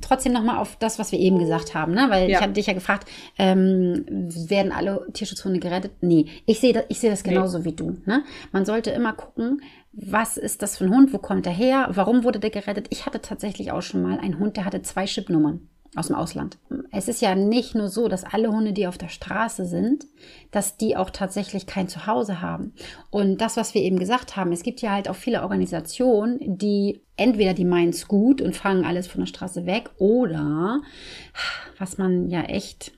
trotzdem noch mal auf das, was wir eben gesagt haben, ne? Weil ja. ich hatte dich ja gefragt, ähm, werden alle Tierschutzhunde gerettet? Nee, ich sehe das, ich sehe das genauso nee. wie du. Ne? Man sollte immer gucken, was ist das für ein Hund, wo kommt er her, warum wurde der gerettet? Ich hatte tatsächlich auch schon mal einen Hund, der hatte zwei Chipnummern aus dem Ausland. Es ist ja nicht nur so, dass alle Hunde, die auf der Straße sind, dass die auch tatsächlich kein Zuhause haben. Und das, was wir eben gesagt haben, es gibt ja halt auch viele Organisationen, die entweder die meinen es gut und fangen alles von der Straße weg oder, was man ja echt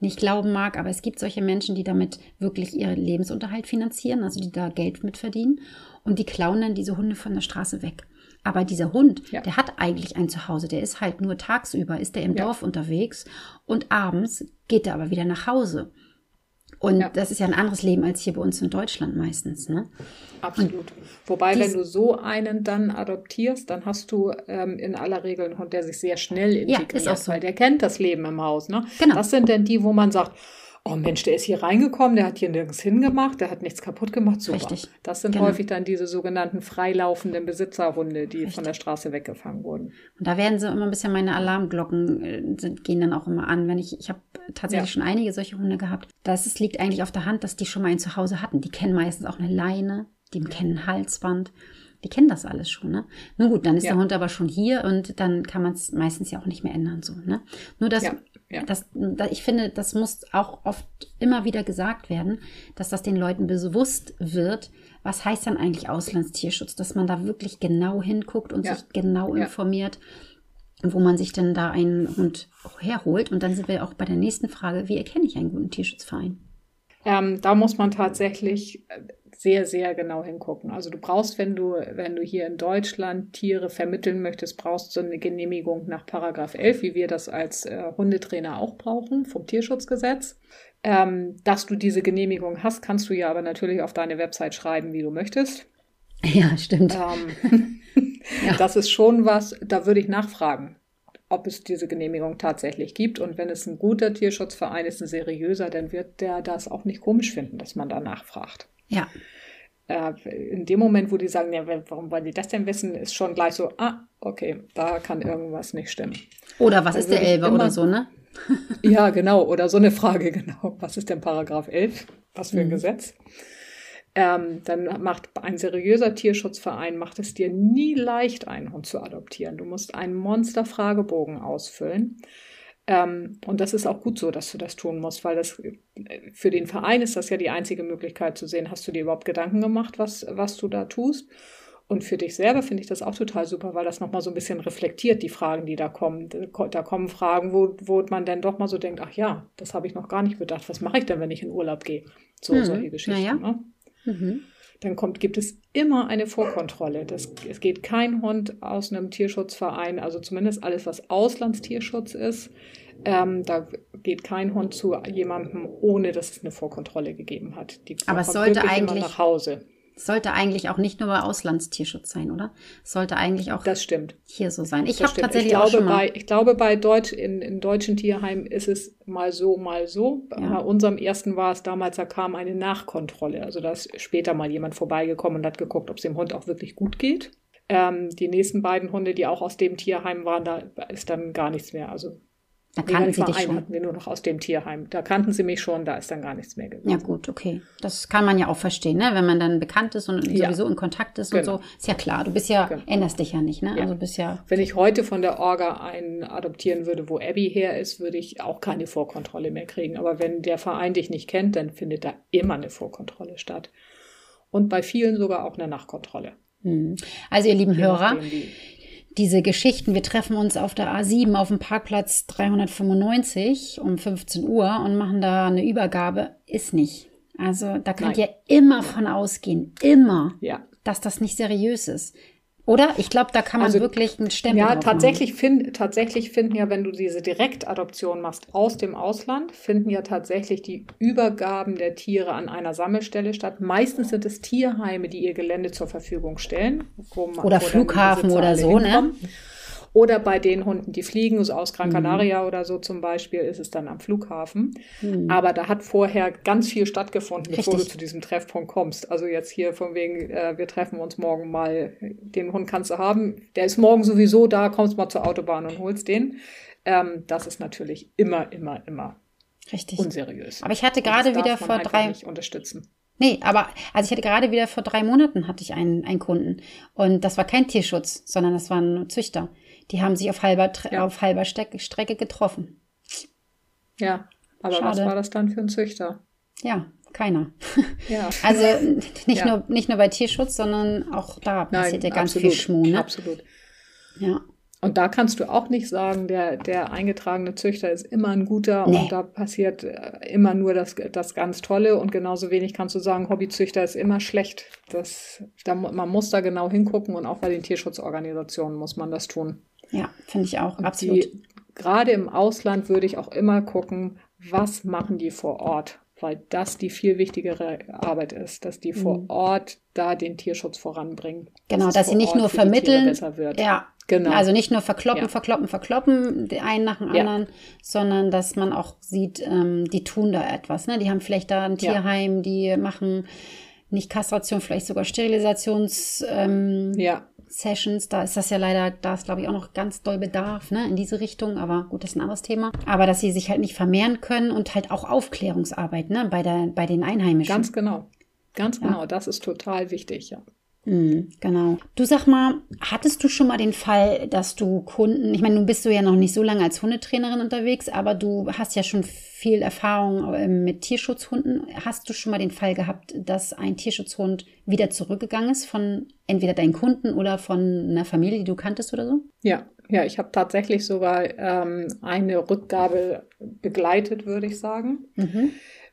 nicht glauben mag, aber es gibt solche Menschen, die damit wirklich ihren Lebensunterhalt finanzieren, also die da Geld mit verdienen und die klauen dann diese Hunde von der Straße weg. Aber dieser Hund, ja. der hat eigentlich ein Zuhause. Der ist halt nur tagsüber, ist er im ja. Dorf unterwegs und abends geht er aber wieder nach Hause. Und ja. das ist ja ein anderes Leben als hier bei uns in Deutschland meistens. Ne? Absolut. Und Wobei, wenn du so einen dann adoptierst, dann hast du ähm, in aller Regel einen Hund, der sich sehr schnell integriert, ja, ist auch so. weil der kennt das Leben im Haus. Ne? Genau. Das sind denn die, wo man sagt, oh Mensch, der ist hier reingekommen, der hat hier nirgends hingemacht, der hat nichts kaputt gemacht. Super. Richtig. Das sind genau. häufig dann diese sogenannten freilaufenden Besitzerhunde, die Richtig. von der Straße weggefangen wurden. Und da werden so immer ein bisschen meine Alarmglocken äh, sind, gehen dann auch immer an, wenn ich, ich habe tatsächlich ja. schon einige solche Hunde gehabt. Das ist, liegt eigentlich auf der Hand, dass die schon mal ein Zuhause hatten. Die kennen meistens auch eine Leine, die kennen ein Halsband. Die kennen das alles schon, ne? Nun gut, dann ist ja. der Hund aber schon hier und dann kann man es meistens ja auch nicht mehr ändern, so, ne? Nur das ja. Das, ich finde, das muss auch oft immer wieder gesagt werden, dass das den Leuten bewusst wird, was heißt dann eigentlich Auslandstierschutz, dass man da wirklich genau hinguckt und ja. sich genau ja. informiert, wo man sich denn da einen Hund herholt. Und dann sind wir auch bei der nächsten Frage, wie erkenne ich einen guten Tierschutzverein? Ähm, da muss man tatsächlich sehr, sehr genau hingucken. Also du brauchst, wenn du, wenn du hier in Deutschland Tiere vermitteln möchtest, brauchst du eine Genehmigung nach Paragraph 11, wie wir das als äh, Hundetrainer auch brauchen, vom Tierschutzgesetz. Ähm, dass du diese Genehmigung hast, kannst du ja aber natürlich auf deine Website schreiben, wie du möchtest. Ja, stimmt. Ähm, ja. Das ist schon was, da würde ich nachfragen ob es diese Genehmigung tatsächlich gibt. Und wenn es ein guter Tierschutzverein ist, ein seriöser, dann wird der das auch nicht komisch finden, dass man danach fragt. Ja. Äh, in dem Moment, wo die sagen, ja, warum wollen die das denn wissen, ist schon gleich so, ah, okay, da kann irgendwas nicht stimmen. Oder was ist der Elber oder so, ne? ja, genau. Oder so eine Frage, genau. Was ist denn Paragraph 11? Was für ein mhm. Gesetz? Ähm, dann macht ein seriöser Tierschutzverein macht es dir nie leicht, einen Hund zu adoptieren. Du musst einen Monster-Fragebogen ausfüllen. Ähm, und das ist auch gut so, dass du das tun musst, weil das für den Verein ist das ja die einzige Möglichkeit zu sehen, hast du dir überhaupt Gedanken gemacht, was, was du da tust. Und für dich selber finde ich das auch total super, weil das nochmal so ein bisschen reflektiert, die Fragen, die da kommen. Da kommen Fragen, wo, wo man dann doch mal so denkt, ach ja, das habe ich noch gar nicht bedacht. Was mache ich denn, wenn ich in Urlaub gehe? So, hm, solche Geschichten. Ja. Ne? Mhm. Dann kommt, gibt es immer eine Vorkontrolle. Das, es geht kein Hund aus einem Tierschutzverein, also zumindest alles, was Auslandstierschutz ist, ähm, da geht kein Hund zu jemandem, ohne dass es eine Vorkontrolle gegeben hat. Die Aber es sollte eigentlich nach Hause. Sollte eigentlich auch nicht nur bei Auslandstierschutz sein, oder? sollte eigentlich auch das stimmt. hier so sein. Ich habe tatsächlich ich glaube, auch schon mal bei, ich glaube, bei Deutsch, in, in deutschen Tierheimen ist es mal so, mal so. Ja. Bei unserem ersten war es damals, da kam eine Nachkontrolle. Also da ist später mal jemand vorbeigekommen und hat geguckt, ob es dem Hund auch wirklich gut geht. Ähm, die nächsten beiden Hunde, die auch aus dem Tierheim waren, da ist dann gar nichts mehr. Also da kannten nee, Sie dich schon. hatten wir nur noch aus dem Tierheim. Da kannten sie mich schon, da ist dann gar nichts mehr gewesen. Ja gut, okay. Das kann man ja auch verstehen, ne? wenn man dann bekannt ist und ja. sowieso in Kontakt ist genau. und so. Ist ja klar, du bist ja, genau. änderst dich ja nicht, ne? Ja. Also bist ja. Wenn ich heute von der Orga einen adoptieren würde, wo Abby her ist, würde ich auch keine Vorkontrolle mehr kriegen. Aber wenn der Verein dich nicht kennt, dann findet da immer eine Vorkontrolle statt. Und bei vielen sogar auch eine Nachkontrolle. Hm. Also ihr lieben Je Hörer, nachdem, diese Geschichten, wir treffen uns auf der A7 auf dem Parkplatz 395 um 15 Uhr und machen da eine Übergabe, ist nicht. Also da könnt Nein. ihr immer von ausgehen, immer, ja. dass das nicht seriös ist. Oder? Ich glaube, da kann man also, wirklich einen Stempel Ja, tatsächlich, find, tatsächlich finden ja, wenn du diese Direktadoption machst aus dem Ausland, finden ja tatsächlich die Übergaben der Tiere an einer Sammelstelle statt. Meistens sind es Tierheime, die ihr Gelände zur Verfügung stellen. Man, oder Flughafen oder so, ne? Oder bei den Hunden, die fliegen, so aus Gran mhm. Canaria mhm. oder so zum Beispiel, ist es dann am Flughafen. Mhm. Aber da hat vorher ganz viel stattgefunden, bevor Richtig. du zu diesem Treffpunkt kommst. Also jetzt hier von wegen, äh, wir treffen uns morgen mal, den Hund kannst du haben. Der ist morgen sowieso da, kommst mal zur Autobahn und holst den. Ähm, das ist natürlich immer, immer, immer Richtig. unseriös. Aber ich hatte gerade wieder vor drei. Nicht unterstützen. Nee, aber also ich hatte gerade wieder vor drei Monaten hatte ich einen, einen Kunden und das war kein Tierschutz, sondern das war ein Züchter. Die haben sich auf halber, ja. auf halber Strecke getroffen. Ja, aber Schade. was war das dann für ein Züchter? Ja, keiner. Ja. Also nicht, ja. nur, nicht nur bei Tierschutz, sondern auch da passiert Nein, ja ganz absolut, viel Schmuh. Ne? Absolut. Ja. Und da kannst du auch nicht sagen, der, der eingetragene Züchter ist immer ein guter nee. und da passiert äh, immer nur das, das ganz Tolle und genauso wenig kannst du sagen, Hobbyzüchter ist immer schlecht. Das, da, man muss da genau hingucken und auch bei den Tierschutzorganisationen muss man das tun. Ja, finde ich auch, absolut. Die, gerade im Ausland würde ich auch immer gucken, was machen die vor Ort, weil das die viel wichtigere Arbeit ist, dass die vor mhm. Ort da den Tierschutz voranbringen. Genau, dass, dass sie nicht nur vermitteln, ja, genau. Also nicht nur verkloppen, ja. verkloppen, verkloppen, den einen nach dem ja. anderen, sondern dass man auch sieht, ähm, die tun da etwas. Ne? Die haben vielleicht da ein Tierheim, ja. die machen nicht Kastration, vielleicht sogar Sterilisations. Ähm, ja. Sessions, da ist das ja leider, da ist glaube ich auch noch ganz doll Bedarf, ne, in diese Richtung, aber gut, das ist ein anderes Thema. Aber dass sie sich halt nicht vermehren können und halt auch Aufklärungsarbeit, ne, bei der, bei den Einheimischen. Ganz genau. Ganz genau, ja. das ist total wichtig, ja. Mhm, genau. Du sag mal, hattest du schon mal den Fall, dass du Kunden, ich meine, du bist du ja noch nicht so lange als Hundetrainerin unterwegs, aber du hast ja schon viel Erfahrung ähm, mit Tierschutzhunden. Hast du schon mal den Fall gehabt, dass ein Tierschutzhund wieder zurückgegangen ist von entweder deinen Kunden oder von einer Familie, die du kanntest oder so? Ja, ja, ich habe tatsächlich sogar ähm, eine Rückgabe begleitet, würde ich sagen. Mhm.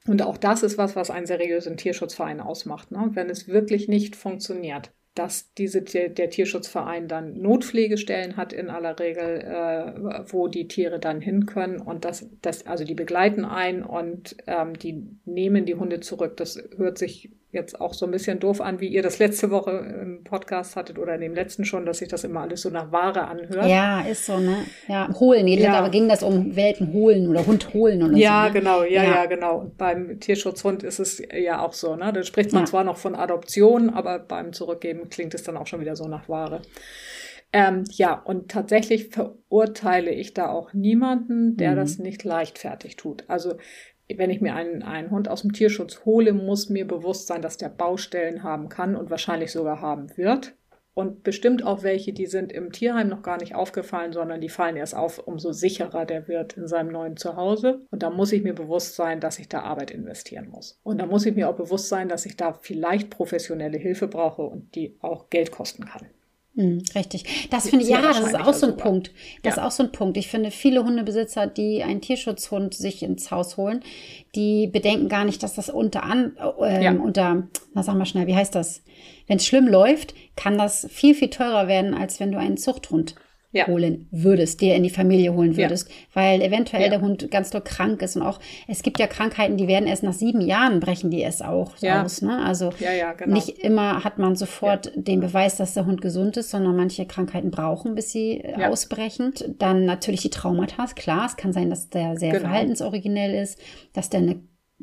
Und auch das ist was, was einen seriösen Tierschutzverein ausmacht. Ne? Wenn es wirklich nicht funktioniert, dass diese, der Tierschutzverein dann Notpflegestellen hat in aller Regel, äh, wo die Tiere dann hin können und das, das also die begleiten ein und ähm, die nehmen die Hunde zurück. Das hört sich jetzt auch so ein bisschen doof an, wie ihr das letzte Woche im Podcast hattet oder in dem letzten schon, dass sich das immer alles so nach Ware anhört. Ja, ist so, ne? Ja, holen. Ja. Da ging das um Welten holen oder Hund holen oder ja, so. Ne? Genau, ja, ja, ja, genau. Beim Tierschutzhund ist es ja auch so, ne? Da spricht man ja. zwar noch von Adoption, aber beim Zurückgeben klingt es dann auch schon wieder so nach Ware. Ähm, ja, und tatsächlich verurteile ich da auch niemanden, der mhm. das nicht leichtfertig tut. Also wenn ich mir einen, einen Hund aus dem Tierschutz hole, muss mir bewusst sein, dass der Baustellen haben kann und wahrscheinlich sogar haben wird. Und bestimmt auch welche, die sind im Tierheim noch gar nicht aufgefallen, sondern die fallen erst auf, umso sicherer der wird in seinem neuen Zuhause. Und da muss ich mir bewusst sein, dass ich da Arbeit investieren muss. Und da muss ich mir auch bewusst sein, dass ich da vielleicht professionelle Hilfe brauche und die auch Geld kosten kann. Mhm, richtig. Das finde ich, ja, das ist auch so ein sogar. Punkt. Das ja. ist auch so ein Punkt. Ich finde, viele Hundebesitzer, die einen Tierschutzhund sich ins Haus holen, die bedenken gar nicht, dass das unter an, äh, ja. unter, na sag mal schnell, wie heißt das? Wenn es schlimm läuft, kann das viel, viel teurer werden, als wenn du einen Zuchthund ja. holen würdest, dir in die Familie holen würdest, ja. weil eventuell ja. der Hund ganz doll krank ist und auch es gibt ja Krankheiten, die werden erst nach sieben Jahren brechen die es auch aus. Ne? Also genau. nicht immer hat man sofort den Beweis, dass der Hund gesund ist, sondern manche Krankheiten brauchen, bis sie ausbrechen. Dann natürlich die Traumata, klar, es kann sein, dass der sehr genau. verhaltensoriginell ist, dass der eine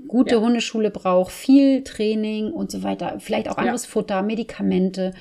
gute Hundeschule braucht, viel Training und so weiter, vielleicht auch anderes Futter, Medikamente.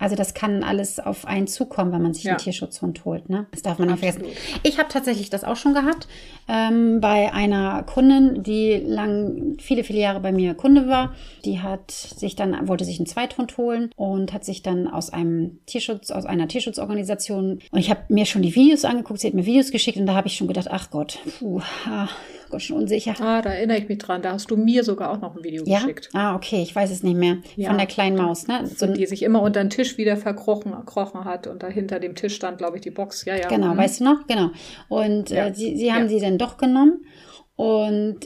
Also das kann alles auf einen zukommen, wenn man sich ja. einen Tierschutzhund holt. Ne? Das darf man nicht vergessen. Ich habe tatsächlich das auch schon gehabt ähm, bei einer Kundin, die lang viele viele Jahre bei mir Kunde war. Die hat sich dann wollte sich einen Zweithund holen und hat sich dann aus einem Tierschutz aus einer Tierschutzorganisation und ich habe mir schon die Videos angeguckt. Sie hat mir Videos geschickt und da habe ich schon gedacht, ach Gott, puh, ah, Gott, schon unsicher. Ah, da erinnere ich mich dran. Da hast du mir sogar auch noch ein Video ja? geschickt. Ah, okay, ich weiß es nicht mehr. Ja. Von der kleinen Maus, ne? So, die sich immer unter den Tisch wieder verkrochen gekrochen hat und dahinter dem Tisch stand, glaube ich, die Box. Ja, ja. Genau, mhm. weißt du noch? Genau. Und ja. äh, sie, sie haben sie dann doch genommen und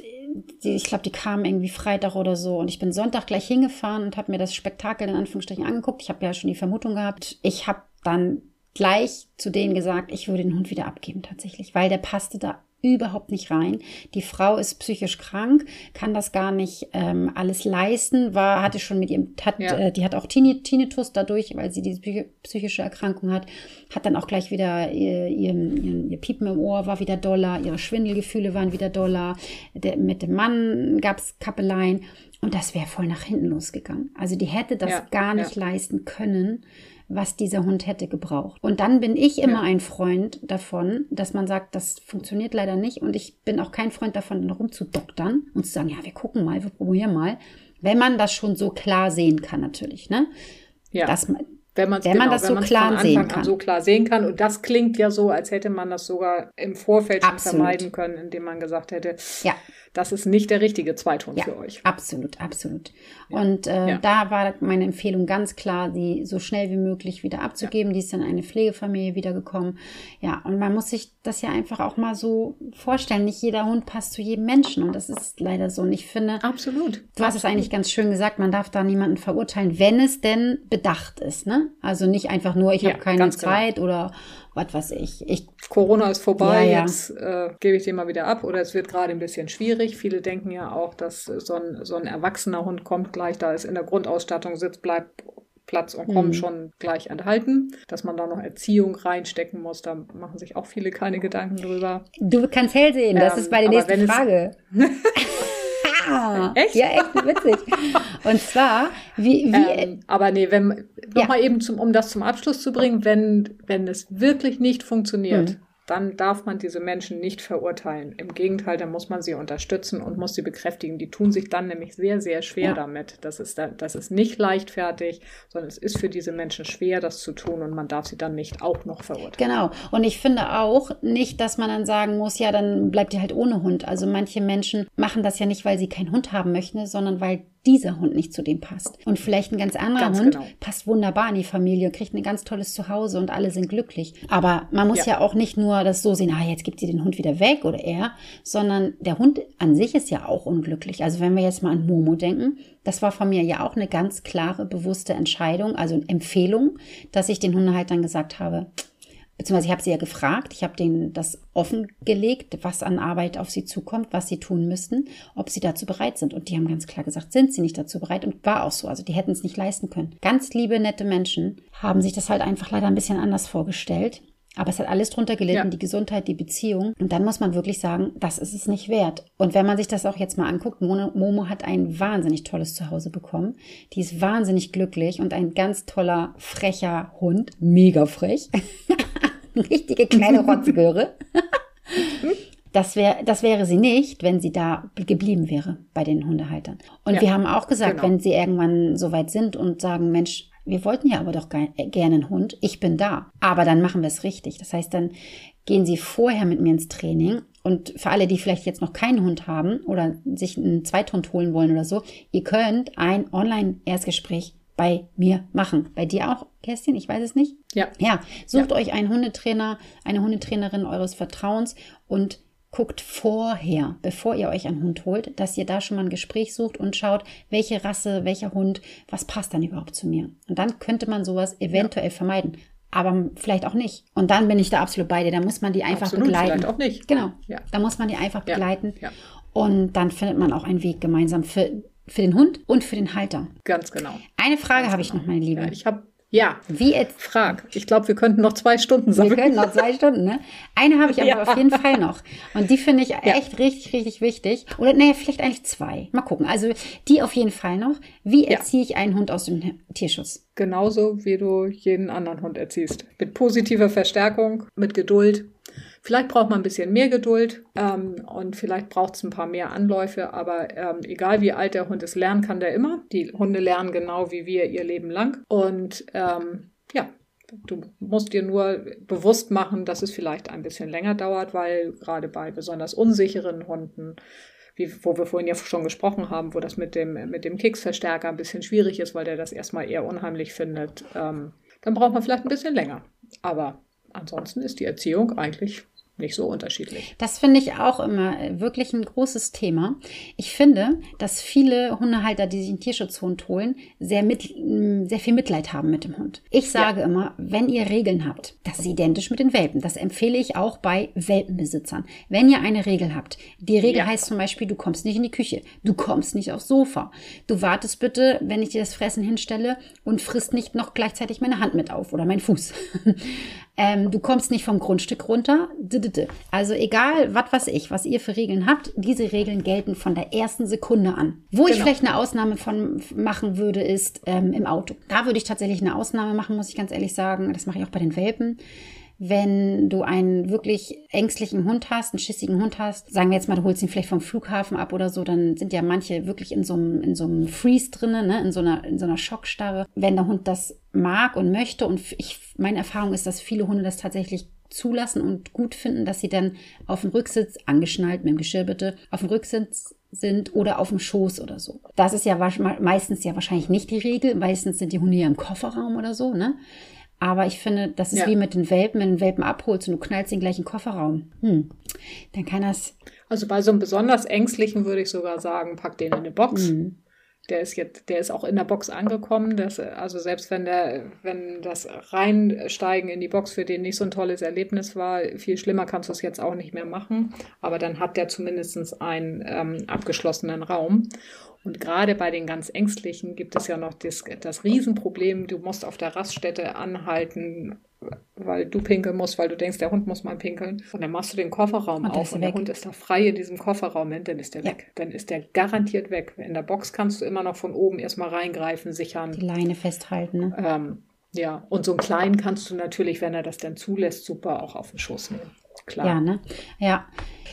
die, ich glaube, die kamen irgendwie Freitag oder so. Und ich bin Sonntag gleich hingefahren und habe mir das Spektakel in Anführungsstrichen angeguckt. Ich habe ja schon die Vermutung gehabt. Ich habe dann gleich zu denen gesagt, ich würde den Hund wieder abgeben tatsächlich, weil der passte da überhaupt nicht rein. Die Frau ist psychisch krank, kann das gar nicht ähm, alles leisten, war, hatte schon mit ihrem, hat, ja. äh, die hat auch Tinnitus dadurch, weil sie diese psychische Erkrankung hat, hat dann auch gleich wieder ihr, ihr, ihr, ihr Piepen im Ohr war wieder doller, ihre Schwindelgefühle waren wieder doller, der, mit dem Mann gab es Kappeleien und das wäre voll nach hinten losgegangen. Also die hätte das ja, gar nicht ja. leisten können was dieser Hund hätte gebraucht. Und dann bin ich immer ja. ein Freund davon, dass man sagt, das funktioniert leider nicht. Und ich bin auch kein Freund davon, rumzudoktern und zu sagen, ja, wir gucken mal, wir probieren mal. Wenn man das schon so klar sehen kann, natürlich, ne? Ja. Dass man, wenn, wenn genau, man das wenn so klar sehen kann. so klar sehen kann. Und das klingt ja so, als hätte man das sogar im Vorfeld schon vermeiden können, indem man gesagt hätte, ja das ist nicht der richtige Zweithund ja, für euch. Absolut, absolut. Ja. Und äh, ja. da war meine Empfehlung ganz klar, die so schnell wie möglich wieder abzugeben. Die ist dann eine Pflegefamilie wiedergekommen. Ja, und man muss sich das ja einfach auch mal so vorstellen. Nicht jeder Hund passt zu jedem Menschen. Und das ist leider so. Und ich finde, absolut. Du hast absolut. es eigentlich ganz schön gesagt, man darf da niemanden verurteilen, wenn es denn bedacht ist. Ne? Also nicht einfach nur, ich habe keine genau. Zeit genau. oder was weiß ich. ich Corona ist vorbei, ja, ja. jetzt äh, gebe ich den mal wieder ab oder es wird gerade ein bisschen schwierig. Viele denken ja auch, dass so ein, so ein erwachsener Hund kommt gleich, da ist in der Grundausstattung Sitz, bleibt Platz und kommen mhm. schon gleich enthalten. Dass man da noch Erziehung reinstecken muss, da machen sich auch viele keine Gedanken drüber. Du kannst hell sehen, das ähm, ist bei der nächsten Frage. echt? Ja, echt witzig. Und zwar, wie, wie ähm, aber nee, wenn nochmal ja. eben zum, um das zum Abschluss zu bringen, wenn, wenn es wirklich nicht funktioniert, hm dann darf man diese Menschen nicht verurteilen. Im Gegenteil, dann muss man sie unterstützen und muss sie bekräftigen. Die tun sich dann nämlich sehr, sehr schwer ja. damit. Das ist, da, das ist nicht leichtfertig, sondern es ist für diese Menschen schwer, das zu tun und man darf sie dann nicht auch noch verurteilen. Genau. Und ich finde auch nicht, dass man dann sagen muss, ja, dann bleibt ihr halt ohne Hund. Also manche Menschen machen das ja nicht, weil sie keinen Hund haben möchten, sondern weil dieser Hund nicht zu dem passt. Und vielleicht ein ganz anderer ganz Hund genau. passt wunderbar in die Familie, kriegt ein ganz tolles Zuhause und alle sind glücklich. Aber man muss ja, ja auch nicht nur das so sehen, ah, jetzt gibt sie den Hund wieder weg oder er, sondern der Hund an sich ist ja auch unglücklich. Also wenn wir jetzt mal an Momo denken, das war von mir ja auch eine ganz klare, bewusste Entscheidung, also Empfehlung, dass ich den Hundehaltern gesagt habe, beziehungsweise ich habe sie ja gefragt, ich habe denen das offengelegt, was an Arbeit auf sie zukommt, was sie tun müssten, ob sie dazu bereit sind. Und die haben ganz klar gesagt, sind sie nicht dazu bereit und war auch so. Also die hätten es nicht leisten können. Ganz liebe, nette Menschen haben sich das halt einfach leider ein bisschen anders vorgestellt. Aber es hat alles drunter gelitten, ja. die Gesundheit, die Beziehung. Und dann muss man wirklich sagen, das ist es nicht wert. Und wenn man sich das auch jetzt mal anguckt, Momo, Momo hat ein wahnsinnig tolles Zuhause bekommen. Die ist wahnsinnig glücklich und ein ganz toller, frecher Hund. Mega frech. Richtige kleine Rotzgöre. Das, wär, das wäre sie nicht, wenn sie da geblieben wäre bei den Hundehaltern. Und ja, wir haben auch gesagt, genau. wenn sie irgendwann so weit sind und sagen, Mensch, wir wollten ja aber doch äh, gerne einen Hund. Ich bin da. Aber dann machen wir es richtig. Das heißt, dann gehen Sie vorher mit mir ins Training. Und für alle, die vielleicht jetzt noch keinen Hund haben oder sich einen Zweithund holen wollen oder so, ihr könnt ein Online-Erstgespräch bei mir machen. Bei dir auch, Kerstin? Ich weiß es nicht. Ja. Ja, sucht ja. euch einen Hundetrainer, eine Hundetrainerin eures Vertrauens und guckt vorher, bevor ihr euch einen Hund holt, dass ihr da schon mal ein Gespräch sucht und schaut, welche Rasse, welcher Hund, was passt dann überhaupt zu mir. Und dann könnte man sowas eventuell ja. vermeiden. Aber vielleicht auch nicht. Und dann bin ich da absolut bei dir. Da muss man die einfach absolut, begleiten. Vielleicht auch nicht. Genau. Ja. Da muss man die einfach begleiten. Ja. Und dann findet man auch einen Weg gemeinsam für, für den Hund und für den Halter. Ganz genau. Eine Frage habe ich genau. noch, meine Liebe. ich habe ja, wie jetzt? Frag. Ich glaube, wir könnten noch zwei Stunden sammeln. Wir können noch zwei Stunden, ne? Eine habe ich aber ja. auf jeden Fall noch. Und die finde ich ja. echt richtig, richtig wichtig. Oder naja, vielleicht eigentlich zwei. Mal gucken. Also die auf jeden Fall noch. Wie erziehe ich einen Hund aus dem Tierschutz? Genauso wie du jeden anderen Hund erziehst. Mit positiver Verstärkung, mit Geduld Vielleicht braucht man ein bisschen mehr Geduld ähm, und vielleicht braucht es ein paar mehr Anläufe, aber ähm, egal wie alt der Hund ist, lernen kann der immer. Die Hunde lernen genau wie wir ihr Leben lang. Und ähm, ja, Du musst dir nur bewusst machen, dass es vielleicht ein bisschen länger dauert, weil gerade bei besonders unsicheren Hunden, wie, wo wir vorhin ja schon gesprochen haben, wo das mit dem, mit dem Kicksverstärker ein bisschen schwierig ist, weil der das erstmal eher unheimlich findet, ähm, dann braucht man vielleicht ein bisschen länger. Aber ansonsten ist die Erziehung eigentlich nicht so unterschiedlich. Das finde ich auch immer wirklich ein großes Thema. Ich finde, dass viele Hundehalter, die sich einen Tierschutzhund holen, sehr, mit, sehr viel Mitleid haben mit dem Hund. Ich sage ja. immer, wenn ihr Regeln habt, das ist identisch mit den Welpen. Das empfehle ich auch bei Welpenbesitzern. Wenn ihr eine Regel habt, die Regel ja. heißt zum Beispiel, du kommst nicht in die Küche, du kommst nicht aufs Sofa, du wartest bitte, wenn ich dir das Fressen hinstelle und frisst nicht noch gleichzeitig meine Hand mit auf oder mein Fuß. Ähm, du kommst nicht vom Grundstück runter. Also egal, was weiß ich, was ihr für Regeln habt, diese Regeln gelten von der ersten Sekunde an. Wo genau. ich vielleicht eine Ausnahme von machen würde, ist ähm, im Auto. Da würde ich tatsächlich eine Ausnahme machen, muss ich ganz ehrlich sagen. Das mache ich auch bei den Welpen wenn du einen wirklich ängstlichen Hund hast, einen schissigen Hund hast, sagen wir jetzt mal, du holst ihn vielleicht vom Flughafen ab oder so, dann sind ja manche wirklich in so einem, in so einem Freeze drinnen, ne, in so einer, in so einer Schockstarre. Wenn der Hund das mag und möchte und ich, meine Erfahrung ist, dass viele Hunde das tatsächlich zulassen und gut finden, dass sie dann auf dem Rücksitz, angeschnallt mit dem Geschirr bitte, auf dem Rücksitz sind oder auf dem Schoß oder so. Das ist ja meistens ja wahrscheinlich nicht die Regel. Meistens sind die Hunde ja im Kofferraum oder so, ne? Aber ich finde, das ist ja. wie mit den Welpen, wenn du einen Welpen abholst und du knallst ihn gleich in den Kofferraum. Hm. Dann kann das. Also bei so einem besonders ängstlichen würde ich sogar sagen, pack den in eine Box. Mhm. Der ist jetzt, der ist auch in der Box angekommen. Das, also selbst wenn der, wenn das Reinsteigen in die Box für den nicht so ein tolles Erlebnis war, viel schlimmer kannst du es jetzt auch nicht mehr machen. Aber dann hat der zumindest einen ähm, abgeschlossenen Raum. Und gerade bei den ganz Ängstlichen gibt es ja noch das, das Riesenproblem, du musst auf der Raststätte anhalten, weil du pinkeln musst, weil du denkst, der Hund muss mal pinkeln. Und dann machst du den Kofferraum und auf und weg. der Hund ist da frei in diesem Kofferraum, dann ist der ja. weg. Dann ist der garantiert weg. In der Box kannst du immer noch von oben erstmal reingreifen, sichern. Die Leine festhalten. Ne? Ähm, ja, und so einen kleinen kannst du natürlich, wenn er das dann zulässt, super auch auf den Schoß nehmen. Klar. Ja, ne? Ja.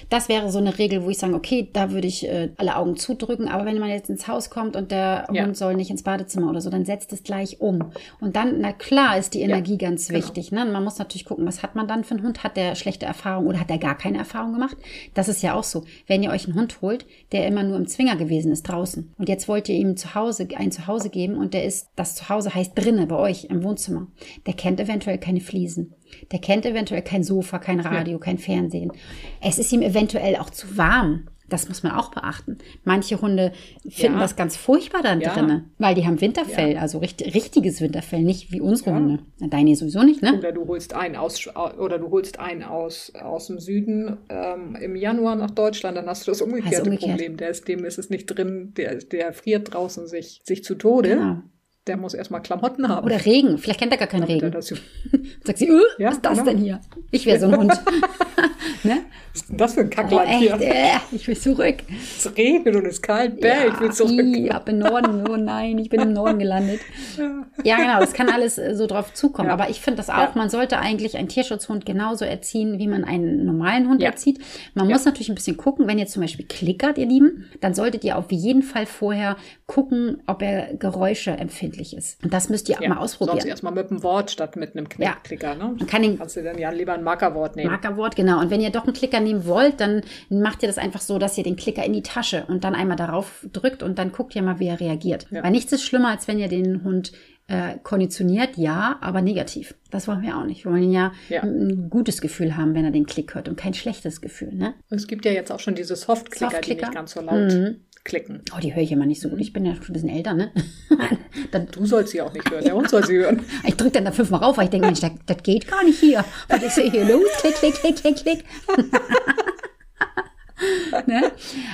Das wäre so eine Regel, wo ich sage, okay, da würde ich äh, alle Augen zudrücken. Aber wenn man jetzt ins Haus kommt und der ja. Hund soll nicht ins Badezimmer oder so, dann setzt es gleich um. Und dann, na klar, ist die Energie ja, ganz genau. wichtig. Ne? Man muss natürlich gucken, was hat man dann für einen Hund? Hat der schlechte Erfahrung oder hat der gar keine Erfahrung gemacht? Das ist ja auch so. Wenn ihr euch einen Hund holt, der immer nur im Zwinger gewesen ist draußen und jetzt wollt ihr ihm zu Hause ein Zuhause geben und der ist, das Zuhause heißt drinne bei euch im Wohnzimmer. Der kennt eventuell keine Fliesen. Der kennt eventuell kein Sofa, kein Radio, ja. kein Fernsehen. Es ist ihm eventuell auch zu warm. Das muss man auch beachten. Manche Hunde finden ja. das ganz furchtbar dann ja. drinne, weil die haben Winterfell, ja. also richtig, richtiges Winterfell, nicht wie unsere Hunde. Deine sowieso nicht, ne? Oder du holst einen aus oder du holst einen aus, aus dem Süden ähm, im Januar nach Deutschland, dann hast du das umgekehrte also umgekehrt. Problem. Der ist, dem ist es nicht drin, der, der friert draußen sich, sich zu Tode. Genau der muss erstmal Klamotten haben. Oder Regen. Vielleicht kennt er gar keinen Regen. Sagt sie, öh, ja, was ist das genau. denn hier? Ich wäre so ein Hund. ne? Was ist denn das für ein Kackland oh, hier? Äh, ich will zurück. Es regnet und es ist kalt. Bäh, ja, ich will zurück. Ich ab im Norden. Oh nein, ich bin im Norden gelandet. ja, genau. Das kann alles äh, so drauf zukommen. Ja. Aber ich finde das auch, man sollte eigentlich einen Tierschutzhund genauso erziehen, wie man einen normalen Hund erzieht. Man muss natürlich ein bisschen gucken, wenn ihr zum Beispiel klickert, ihr Lieben, dann solltet ihr auf jeden Fall vorher gucken, ob er Geräusche empfindlich ist. Und das müsst ihr auch mal ausprobieren. Sonst erstmal mit einem Wort statt mit einem Klicker. Ne? Man kann den, Kannst du dann ja lieber ein Markerwort nehmen. Markerwort, genau. Und wenn ihr doch einen Klicker nehmen wollt, dann macht ihr das einfach so, dass ihr den Klicker in die Tasche und dann einmal darauf drückt und dann guckt ihr mal, wie er reagiert. Ja. Weil nichts ist schlimmer, als wenn ihr den Hund äh, konditioniert, ja, aber negativ. Das wollen wir auch nicht. Wir wollen ja, ja, ein gutes Gefühl haben, wenn er den Klick hört und kein schlechtes Gefühl. Ne? Es gibt ja jetzt auch schon diese Soft-Klicker, Soft die nicht ganz so laut mhm. Klicken. Oh, die höre ich immer nicht so gut. Ich bin ja schon ein bisschen älter, ne? dann, du sollst sie auch nicht hören, der Hund soll sie hören. ich drücke dann da fünfmal rauf, weil ich denke, Mensch, das, das geht gar nicht hier. Was ist hier los? Klick, klick, klick, klick, klick. ne?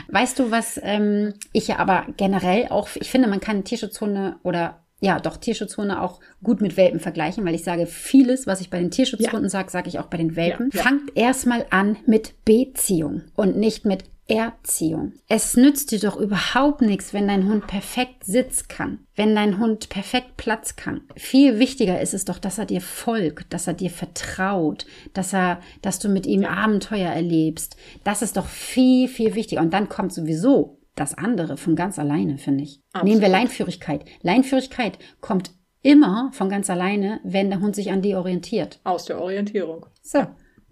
Weißt du, was ähm, ich ja aber generell auch, ich finde, man kann Tierschutzhunde oder ja, doch Tierschutzhunde auch gut mit Welpen vergleichen, weil ich sage, vieles, was ich bei den Tierschutzhunden ja. sage, sage ich auch bei den Welpen. Ja, ja. Fangt erstmal an mit Beziehung und nicht mit Erziehung. Es nützt dir doch überhaupt nichts, wenn dein Hund perfekt Sitz kann, wenn dein Hund perfekt Platz kann. Viel wichtiger ist es doch, dass er dir folgt, dass er dir vertraut, dass er, dass du mit ihm Abenteuer erlebst. Das ist doch viel, viel wichtiger. Und dann kommt sowieso das andere von ganz alleine, finde ich. Absolut. Nehmen wir Leinführigkeit. Leinführigkeit kommt immer von ganz alleine, wenn der Hund sich an die orientiert. Aus der Orientierung. So.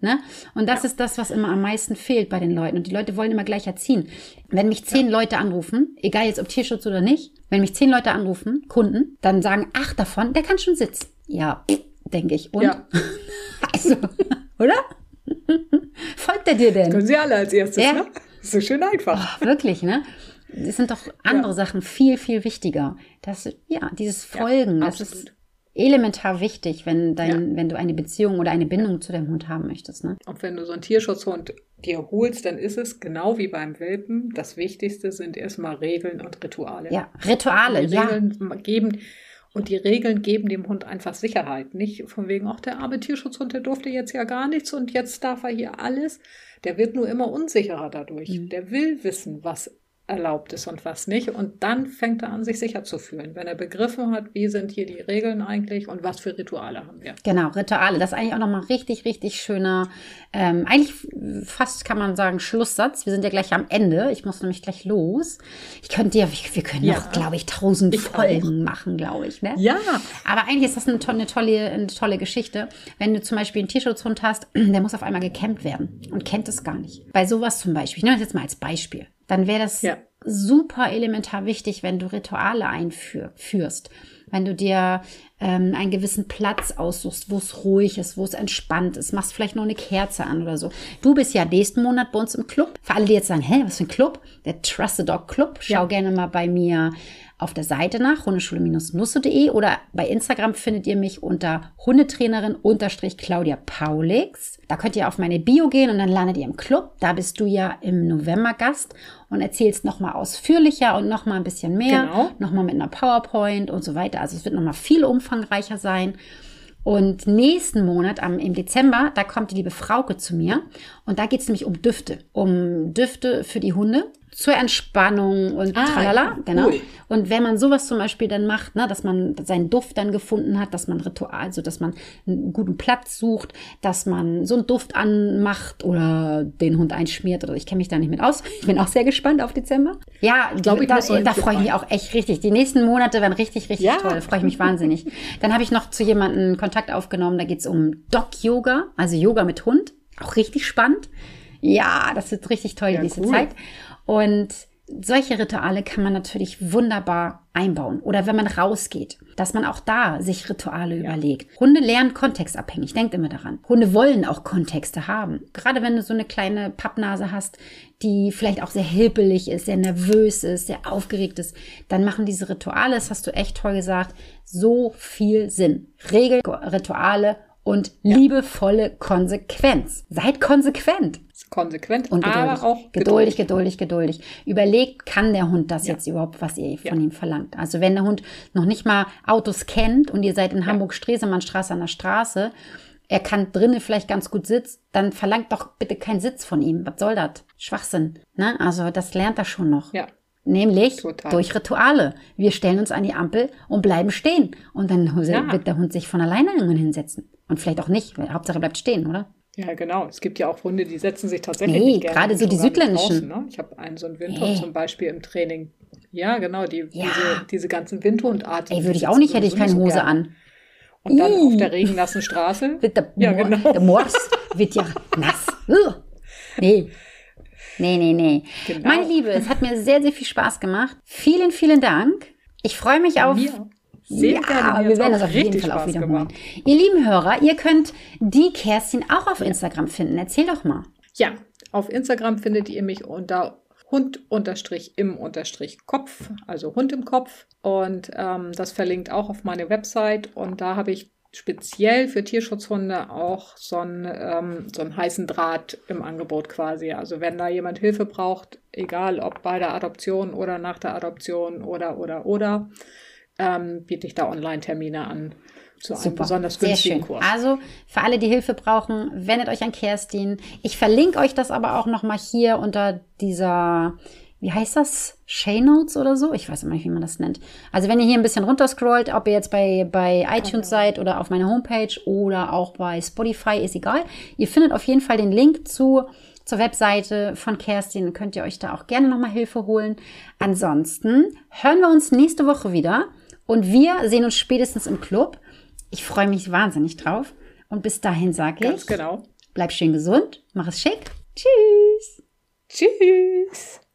Ne? Und das ja. ist das, was immer am meisten fehlt bei den Leuten. Und die Leute wollen immer gleich erziehen. Wenn mich zehn ja. Leute anrufen, egal jetzt ob Tierschutz oder nicht, wenn mich zehn Leute anrufen, Kunden, dann sagen acht davon, der kann schon sitzen. Ja, denke ich. Und? Ja. also, oder? Folgt er dir denn? Das können sie alle als erstes, ja. ne? So schön einfach. Oh, wirklich, ne? Es sind doch andere ja. Sachen viel, viel wichtiger. Das, ja, dieses Folgen, ja, das ist elementar wichtig, wenn, dein, ja. wenn du eine Beziehung oder eine Bindung zu deinem Hund haben möchtest. Ne? Und wenn du so einen Tierschutzhund dir holst, dann ist es genau wie beim Welpen. Das Wichtigste sind erstmal Regeln und Rituale. Ja, Rituale, ja. Regeln geben, und die Regeln geben dem Hund einfach Sicherheit. Nicht von wegen, auch der arme Tierschutzhund, der durfte jetzt ja gar nichts und jetzt darf er hier alles. Der wird nur immer unsicherer dadurch. Mhm. Der will wissen, was erlaubt ist und was nicht. Und dann fängt er an, sich sicher zu fühlen, wenn er begriffen hat, wie sind hier die Regeln eigentlich und was für Rituale haben wir. Genau, Rituale. Das ist eigentlich auch nochmal richtig, richtig schöner, ähm, eigentlich fast kann man sagen, Schlusssatz. Wir sind ja gleich am Ende. Ich muss nämlich gleich los. Ich könnte ja, wir können ja, noch, glaube ich, tausend ich Folgen auch. machen, glaube ich. Ne? Ja. Aber eigentlich ist das eine tolle, eine, tolle, eine tolle Geschichte. Wenn du zum Beispiel einen Tierschutzhund hast, der muss auf einmal gekämmt werden und kennt es gar nicht. Bei sowas zum Beispiel, ich nehme das jetzt mal als Beispiel dann wäre das ja. super elementar wichtig, wenn du Rituale einführst. Wenn du dir ähm, einen gewissen Platz aussuchst, wo es ruhig ist, wo es entspannt ist, machst vielleicht noch eine Kerze an oder so. Du bist ja nächsten Monat bei uns im Club. Für alle, die jetzt sagen, hä, was für ein Club? Der Trusted Dog Club. Schau ja. gerne mal bei mir auf der Seite nach, hundeschule-nusse.de oder bei Instagram findet ihr mich unter Hundetrainerin-Claudia Paulix. Da könnt ihr auf meine Bio gehen und dann landet ihr im Club. Da bist du ja im November Gast und erzählst nochmal ausführlicher und nochmal ein bisschen mehr, genau. nochmal mit einer PowerPoint und so weiter. Also es wird nochmal viel umfangreicher sein. Und nächsten Monat, am, im Dezember, da kommt die liebe Frauke zu mir. Und da geht es nämlich um Düfte. Um Düfte für die Hunde zur Entspannung und ah, tralala, genau. Cool. Und wenn man sowas zum Beispiel dann macht, ne, dass man seinen Duft dann gefunden hat, dass man Ritual, also dass man einen guten Platz sucht, dass man so einen Duft anmacht oder den Hund einschmiert oder ich kenne mich da nicht mit aus. Ich bin auch sehr gespannt auf Dezember. Ja, ich glaube, da, da freue ich mich auch echt richtig. Die nächsten Monate werden richtig, richtig ja. toll. Freue ich mich wahnsinnig. Dann habe ich noch zu jemandem Kontakt aufgenommen, da geht es um Dog-Yoga, also Yoga mit Hund. Auch richtig spannend. Ja, das wird richtig toll ja, diese cool. Zeit. Und solche Rituale kann man natürlich wunderbar einbauen. Oder wenn man rausgeht, dass man auch da sich Rituale ja. überlegt. Hunde lernen kontextabhängig. Denkt immer daran. Hunde wollen auch Kontexte haben. Gerade wenn du so eine kleine Pappnase hast, die vielleicht auch sehr hilpelig ist, sehr nervös ist, sehr aufgeregt ist, dann machen diese Rituale, das hast du echt toll gesagt, so viel Sinn. Regelrituale und ja. liebevolle Konsequenz. Seid konsequent. Konsequent, und geduldig. aber auch geduldig, geduldig, geduldig. Überlegt, kann der Hund das ja. jetzt überhaupt, was ihr von ja. ihm verlangt? Also wenn der Hund noch nicht mal Autos kennt und ihr seid in Hamburg-Stresemannstraße an der Straße, er kann drinnen vielleicht ganz gut sitzen, dann verlangt doch bitte keinen Sitz von ihm. Was soll das? Schwachsinn. Ne? Also das lernt er schon noch. Ja. Nämlich Total. durch Rituale. Wir stellen uns an die Ampel und bleiben stehen. Und dann ja. wird der Hund sich von alleine irgendwann hinsetzen. Und vielleicht auch nicht. Hauptsache bleibt stehen, oder? Ja, genau. Es gibt ja auch Hunde, die setzen sich tatsächlich nee, nicht gerne. gerade so die südländischen. Draußen, ne? Ich habe einen so einen Windhund nee. zum Beispiel im Training. Ja, genau, die, ja. Diese, diese ganzen Windhundarten. Ey, würde ich auch nicht, hätte ich keine Hose so an. Und dann Ih. auf der regennassen Straße. Wird der, ja, genau. der Mords wird ja nass. Nee. Nee, nee, nee. Genau. Meine Liebe, es hat mir sehr, sehr viel Spaß gemacht. Vielen, vielen Dank. Ich freue mich auf mir. Sehr ja. Wir werden das auf jeden Fall auch wiederholen. Ihr lieben Hörer, ihr könnt die Kerstin auch auf Instagram finden. Erzähl doch mal. Ja, auf Instagram findet ihr mich unter Hund im Kopf, also Hund im Kopf. Und ähm, das verlinkt auch auf meine Website. Und da habe ich speziell für Tierschutzhunde auch so einen, ähm, so einen heißen Draht im Angebot quasi. Also wenn da jemand Hilfe braucht, egal ob bei der Adoption oder nach der Adoption oder oder oder, ähm, biete ich da Online-Termine an zu einem Super. besonders günstigen Kurs. Also für alle, die Hilfe brauchen, wendet euch an Kerstin. Ich verlinke euch das aber auch nochmal hier unter dieser, wie heißt das? Shay Notes oder so? Ich weiß immer nicht, wie man das nennt. Also wenn ihr hier ein bisschen runterscrollt, ob ihr jetzt bei, bei iTunes okay. seid oder auf meiner Homepage oder auch bei Spotify, ist egal. Ihr findet auf jeden Fall den Link zu zur Webseite von Kerstin. Könnt ihr euch da auch gerne nochmal Hilfe holen. Ansonsten hören wir uns nächste Woche wieder. Und wir sehen uns spätestens im Club. Ich freue mich wahnsinnig drauf. Und bis dahin sage ich. Ganz genau. Bleib schön gesund, mach es schick. Tschüss. Tschüss.